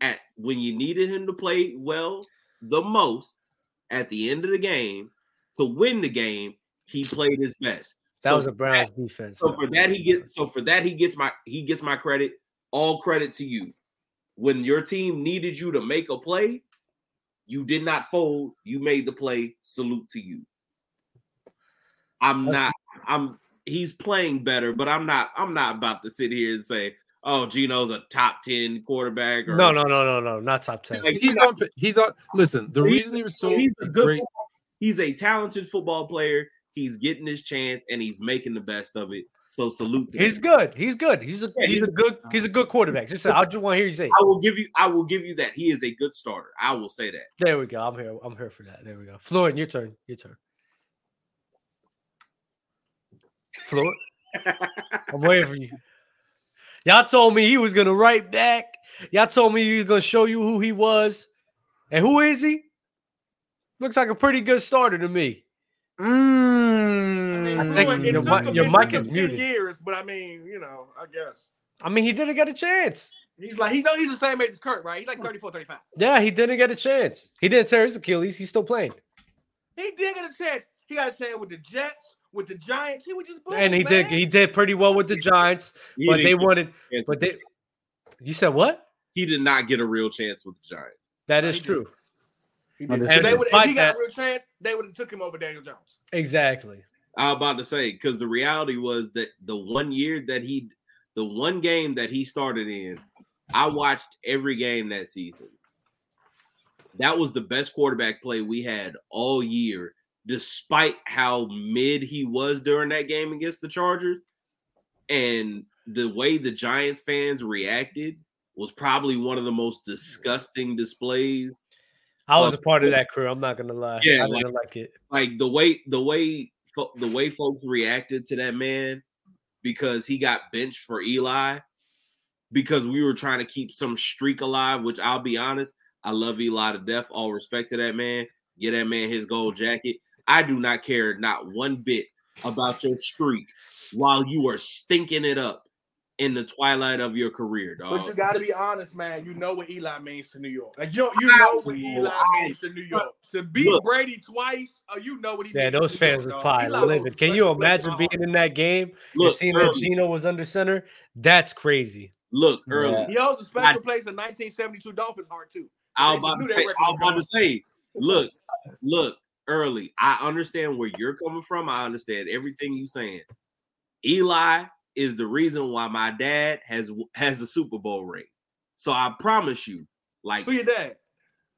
at when you needed him to play well the most at the end of the game to win the game, he played his best. That So was a Browns defense. so for that he gets so for that he gets my he gets my credit. All credit to you. When your team needed you to make a play, you did not fold. You made the play. Salute to you. I'm That's- not. I'm. He's playing better, but I'm not. I'm not about to sit here and say, "Oh, Geno's a top ten quarterback." Or, no, no, no, no, no, not top ten. Like, He's on. He's on. Listen, the He's- reason he was so he's a good. great. He's a talented football player. He's getting his chance, and he's making the best of it. So salute to He's him. good. He's good. He's a Yeah, he's, he's a good he's a good quarterback. Just say, I just want to hear you say. I will give you. I will give you that. He is a good starter. I will say that. There we go. I'm here. I'm here for that. There we go. Floyd, your turn. Your turn. Floyd, I'm waiting for you. Y'all told me he was gonna write back. Y'all told me he was gonna show you who he was, and who is he? Looks like a pretty good starter to me. I mean, Mm. I think Fluent, it your took mic- your mic is muted. Years, but I mean, you know, I guess I mean, he didn't get a chance. he's like he know he's the same age as Kurt, right? He's like 34, 35. Yeah, he didn't get a chance. He didn't tear his Achilles. He's still playing, He did get a chance. He got a chance with the Jets, with the Giants. He was just boom, and he did. He did pretty well with the Giants, He but they wanted. But they. You said what? he did not get a real chance with the Giants. That No, is he did. true. And did. And If, they would, if he got that- a real chance, they would have took him over Daniel Jones. Exactly. I was about to say because the reality was that the one year that he, the one game that he started in, I watched every game that season. That was the best quarterback play we had all year, despite how mid he was during that game against the Chargers. And the way the Giants fans reacted was probably one of the most disgusting displays I was a part of that crew. I'm not gonna lie. Yeah, I didn't like, it. like the way the way the way folks reacted to that man because he got benched for Eli because we were trying to keep some streak alive which I'll be honest I love Eli to death all respect to that man get that man his gold jacket I do not care not one bit about your streak while you are stinking it up in the twilight of your career dog But you got to be honest, man. You know what Eli means to New York. Like you, know, you know what Eli means to New York. To beat Look. Brady twice, oh, you know what he. Yeah, means to those New fans York, was dog. probably Eli was livid. Can you blessed- blessed imagine being in that game and look seeing that Geno was under center? That's crazy. look Yeah. early He holds a special place in 1972 Dolphins heart too. I They was about to say, I was was about to say, look, look, early. I understand where you're coming from. I understand everything you're saying. Eli is the reason why my dad has has a Super Bowl ring. So I promise you, like Who your dad?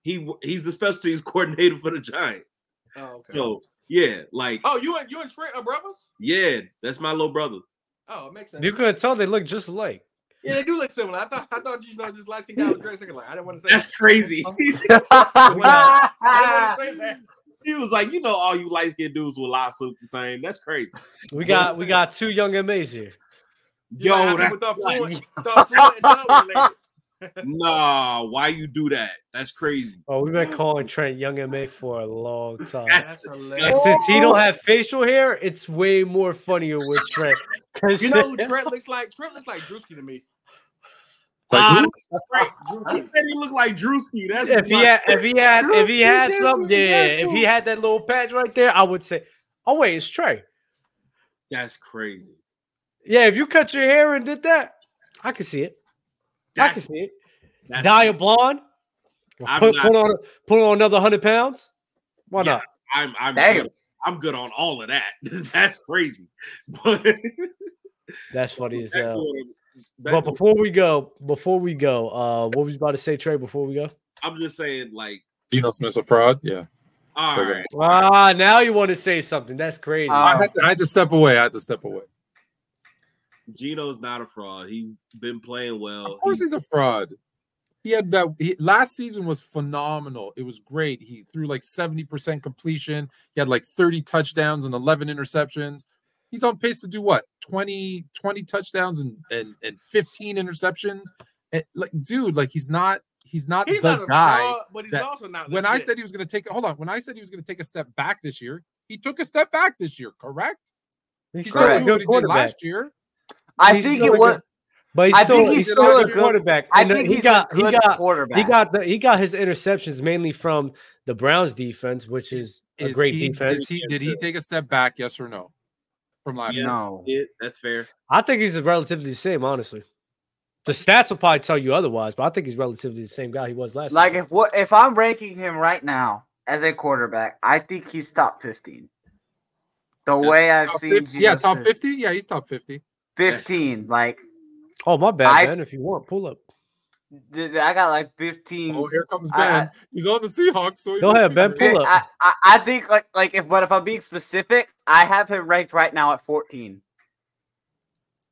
he he's the special teams coordinator for the Giants. Oh, okay. So yeah, like oh, you and you and Trent are brothers? yeah, that's my little brother. Oh, it makes sense. You couldn't tell they look just alike. Yeah, they do look similar. I thought I thought you know just light skin guy with Drake Singer. Like I didn't want to say That's crazy. I didn't want to say that. He was like, you know, all you light skinned dudes with lawsuits the same. That's crazy. We got we got two young MAs here. You might Yo, that's people thought like- Fluent- thought Fluent and Dunn related. nah. Why you do that? That's crazy. Oh, we've been calling Trent Young MA for a long time. That's That's since he don't have facial hair, it's way more funnier with Trent. 'Cause You know who Trent looks like? Trent looks like Drewski to me. Like Ah, who? that's great. He said he looked like Drewski. That's if he had if he had if he had something, yeah, that if he had that little patch right there, I would say, oh wait, it's Trey. that's crazy. Yeah, if you cut your hair and did that, I can see it. I can see it. that's Dye a blonde. I'm Put, not- put on put on another hundred pounds. Why Yeah. not? I'm I'm Damn. good. I'm good on all of that. that's crazy. But That's funny as hell. What I'm- back But before we go, before we go, uh, what was you about to say, Trey? Before we go, I'm just saying, like, Geno Smith's a fraud. Yeah. all Okay. right, ah, now you want to say something? That's crazy. Uh, I had, to, I had to step away. I had to step away. Geno's not a fraud. He's been playing well. Of course, He- he's a fraud. He had that he, last season was phenomenal. It was great. He threw like 70% completion. He had like 30 touchdowns and 11 interceptions. He's on pace to do what? 20 20 touchdowns and and, and 15 interceptions. And like dude, like he's not he's not He's the not a guy. fraud, but he's that- also not. When I said he was going to take hold on, when I said he was going to take a step back this year, he took a step back this year, correct? he's He's still not a doing good what he did quarterback. last year. I He's think still it was. good- But he's I still, think he's he's still still a a good good- quarterback. I And, uh, think he he's got a he good got quarterback. he got the he got his interceptions mainly from the Browns defense, which is a great he, defense. Is he, did he take a step back? Yes or no? From last Yeah. year. no. Yeah, that's fair. I think he's relatively the same, honestly. The stats will probably tell you otherwise, but I think he's relatively the same guy he was last. Like season. if what if I'm ranking him right now as a quarterback, I think he's top 15. The Yes. way I've Top seen 50? Yeah, top Smith. 50. Yeah, he's top 50. 15. Like oh my bad, I- man. If you want, pull up. Th- I got like 15. Oh, here comes I- Ben. He's on the Seahawks. So he Go must ahead, Ben, good. pull up. I, I, I think like like if but if I'm being specific, I have him ranked right now at 14.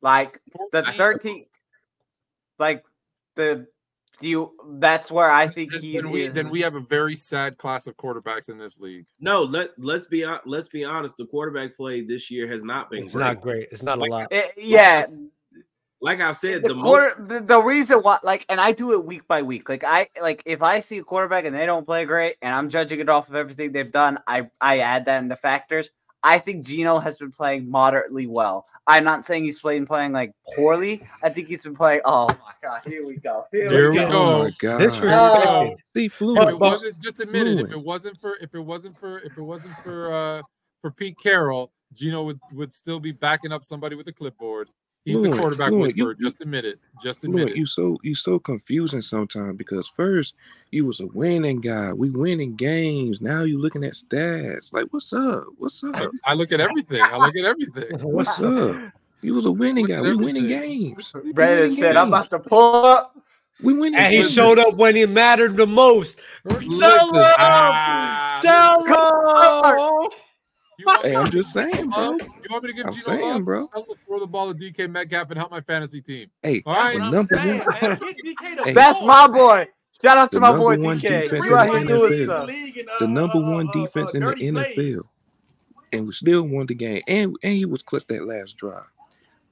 Like the 13 like the you that's where I think Then, he's then we, then we have a very sad class of quarterbacks in this league. No, let let's be let's be honest. The quarterback play this year has not been It's great. not great. It's not a lot. Eh, yeah, Like I've said, the, the, most the, the reason why like and I do it week by week. Like I like if I see a quarterback and they don't play great and I'm judging it off of everything they've done, I I add that into factors. I think Geno has been playing moderately well. I'm not saying he's playing playing like poorly. I think he's been playing. Oh my god, here we go. Here, Here we we go. go. Oh my god. Disrespected. See If fluent. it wasn't just admit it, if it wasn't for if it wasn't for if it wasn't for uh for Pete Carroll, Geno would would still be backing up somebody with a clipboard. He's the Fluent, quarterback fluent, you- whisperer. Just admit it. Just admit Look, it. you so you so confusing sometimes because first you was a winning guy. We winning games. Now you looking at stats. Like, what's up? What's up? I look at everything. I look at everything. What's up? You was a winning guy. We winning games. We Brandon winning said, "I'm about to pull up." We winning And he games. showed up when it mattered the most. Tell him! ah, Tell him! You Hey, I'm just saying, bro. you want me to give I'm Geno saying, love? bro. I'm gonna throw the ball to DK Metcalf and help my fantasy team. Hey, All right. I'm number saying, one. man, DK the Hey. That's my boy. Shout out to The my number boy one DK. defense He in out the here doing NFL. stuff. The uh, number uh, one uh, uh, defense in the dirty plays. NFL, and we still won the game. And and he was clutch that last drive.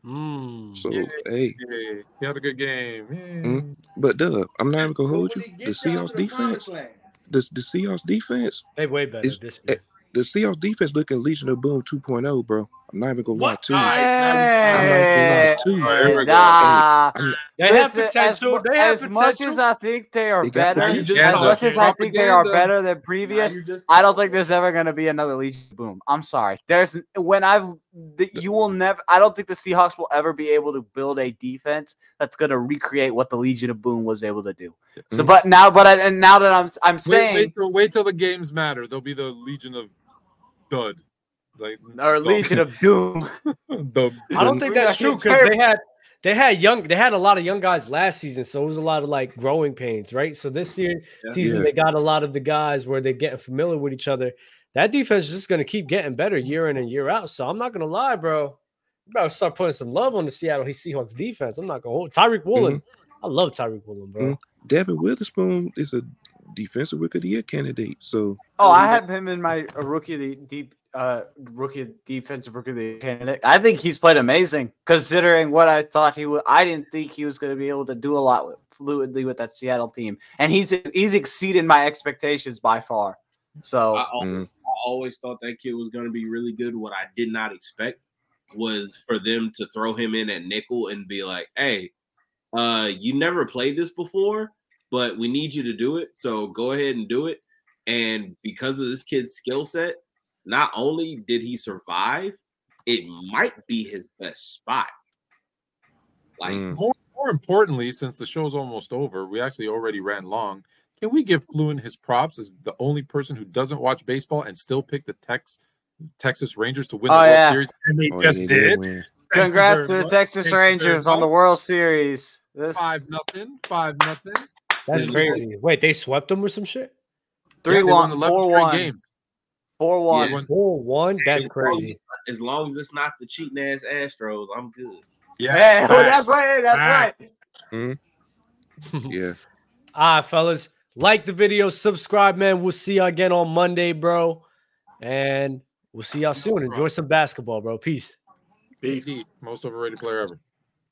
Mm. So Yeah. hey, Hey, he had a good game. Yeah. Mm. but Dub, I'm not even gonna hold you. The gets Seahawks defense, promised the the Seahawks defense, They way better It's- this year. The Seahawks defense looking Legion of Boom 2.0, bro. I'm not even gonna lie What? to you. All right, Hey, I'm not gonna lie to you. Here we go. nah. I'm- They have Listen, potential. As, They have as much potential. as I think they are They got better, potential. as much as I think they are better than previous, you just- I don't think there's ever going to be another Legion of Boom. I'm sorry. There's when I've the, you will never. I don't think the Seahawks will ever be able to build a defense that's going to recreate what the Legion of Boom was able to do. So, Mhm. but now, but I, and now that I'm I'm Wait, saying wait, till, wait till the games matter. There'll be the Legion of Dud. Like or Legion of Doom. the, I don't think that's true because they had they had young they had a lot of young guys last season, so it was a lot of like growing pains, right? So this year Yeah. season Yeah. they got a lot of the guys where they're getting familiar with each other. That defense is just gonna keep getting better year in and year out. So I'm not gonna lie, bro. You better start putting some love on the Seattle Seahawks defense. I'm not gonna hold Tariq Woolen. I love Tariq Woolen, bro. Mhm. Devon Witherspoon is a defensive rookie of the year candidate. So Oh, I have him in my uh, rookie of the deep uh rookie defensive rookie of the year candidate. I think he's played amazing considering what I thought he would. I didn't think he was going to be able to do a lot with, fluidly with that Seattle team, and he's he's exceeded my expectations by far. So I, al- mm, I always thought that kid was going to be really good. What I did not expect was for them to throw him in at nickel and be like, "Hey, uh, you never played this before, but we need you to do it. So go ahead and do it." And because of this kid's skill set, not only did he survive, it might be his best spot. Like, mm, more, more importantly, since the show's almost over, we actually already ran long. Can we give Fluent his props as the only person who doesn't watch baseball and still pick the Tex Texas Rangers to win the Oh, World yeah. Series? And they oh, just they did. win. Congrats to the. Texas Thank you very Rangers on the. World Series. This Five nothing. Five nothing. That's crazy. Wait, they swept them or some shit? three Yeah, they won 11 four straight games. four one. Yeah. Four one. That's as long as crazy. as long as it's not the cheating ass Astros, I'm good. Yeah, Hey, facts. Oh, that's right. That's Facts. right. Hmm? Yeah. All right, fellas. Like the video, subscribe, man. We'll see you again on Monday, bro. And we'll see y'all soon. Enjoy some basketball, bro. Peace. Peace. Most overrated player ever.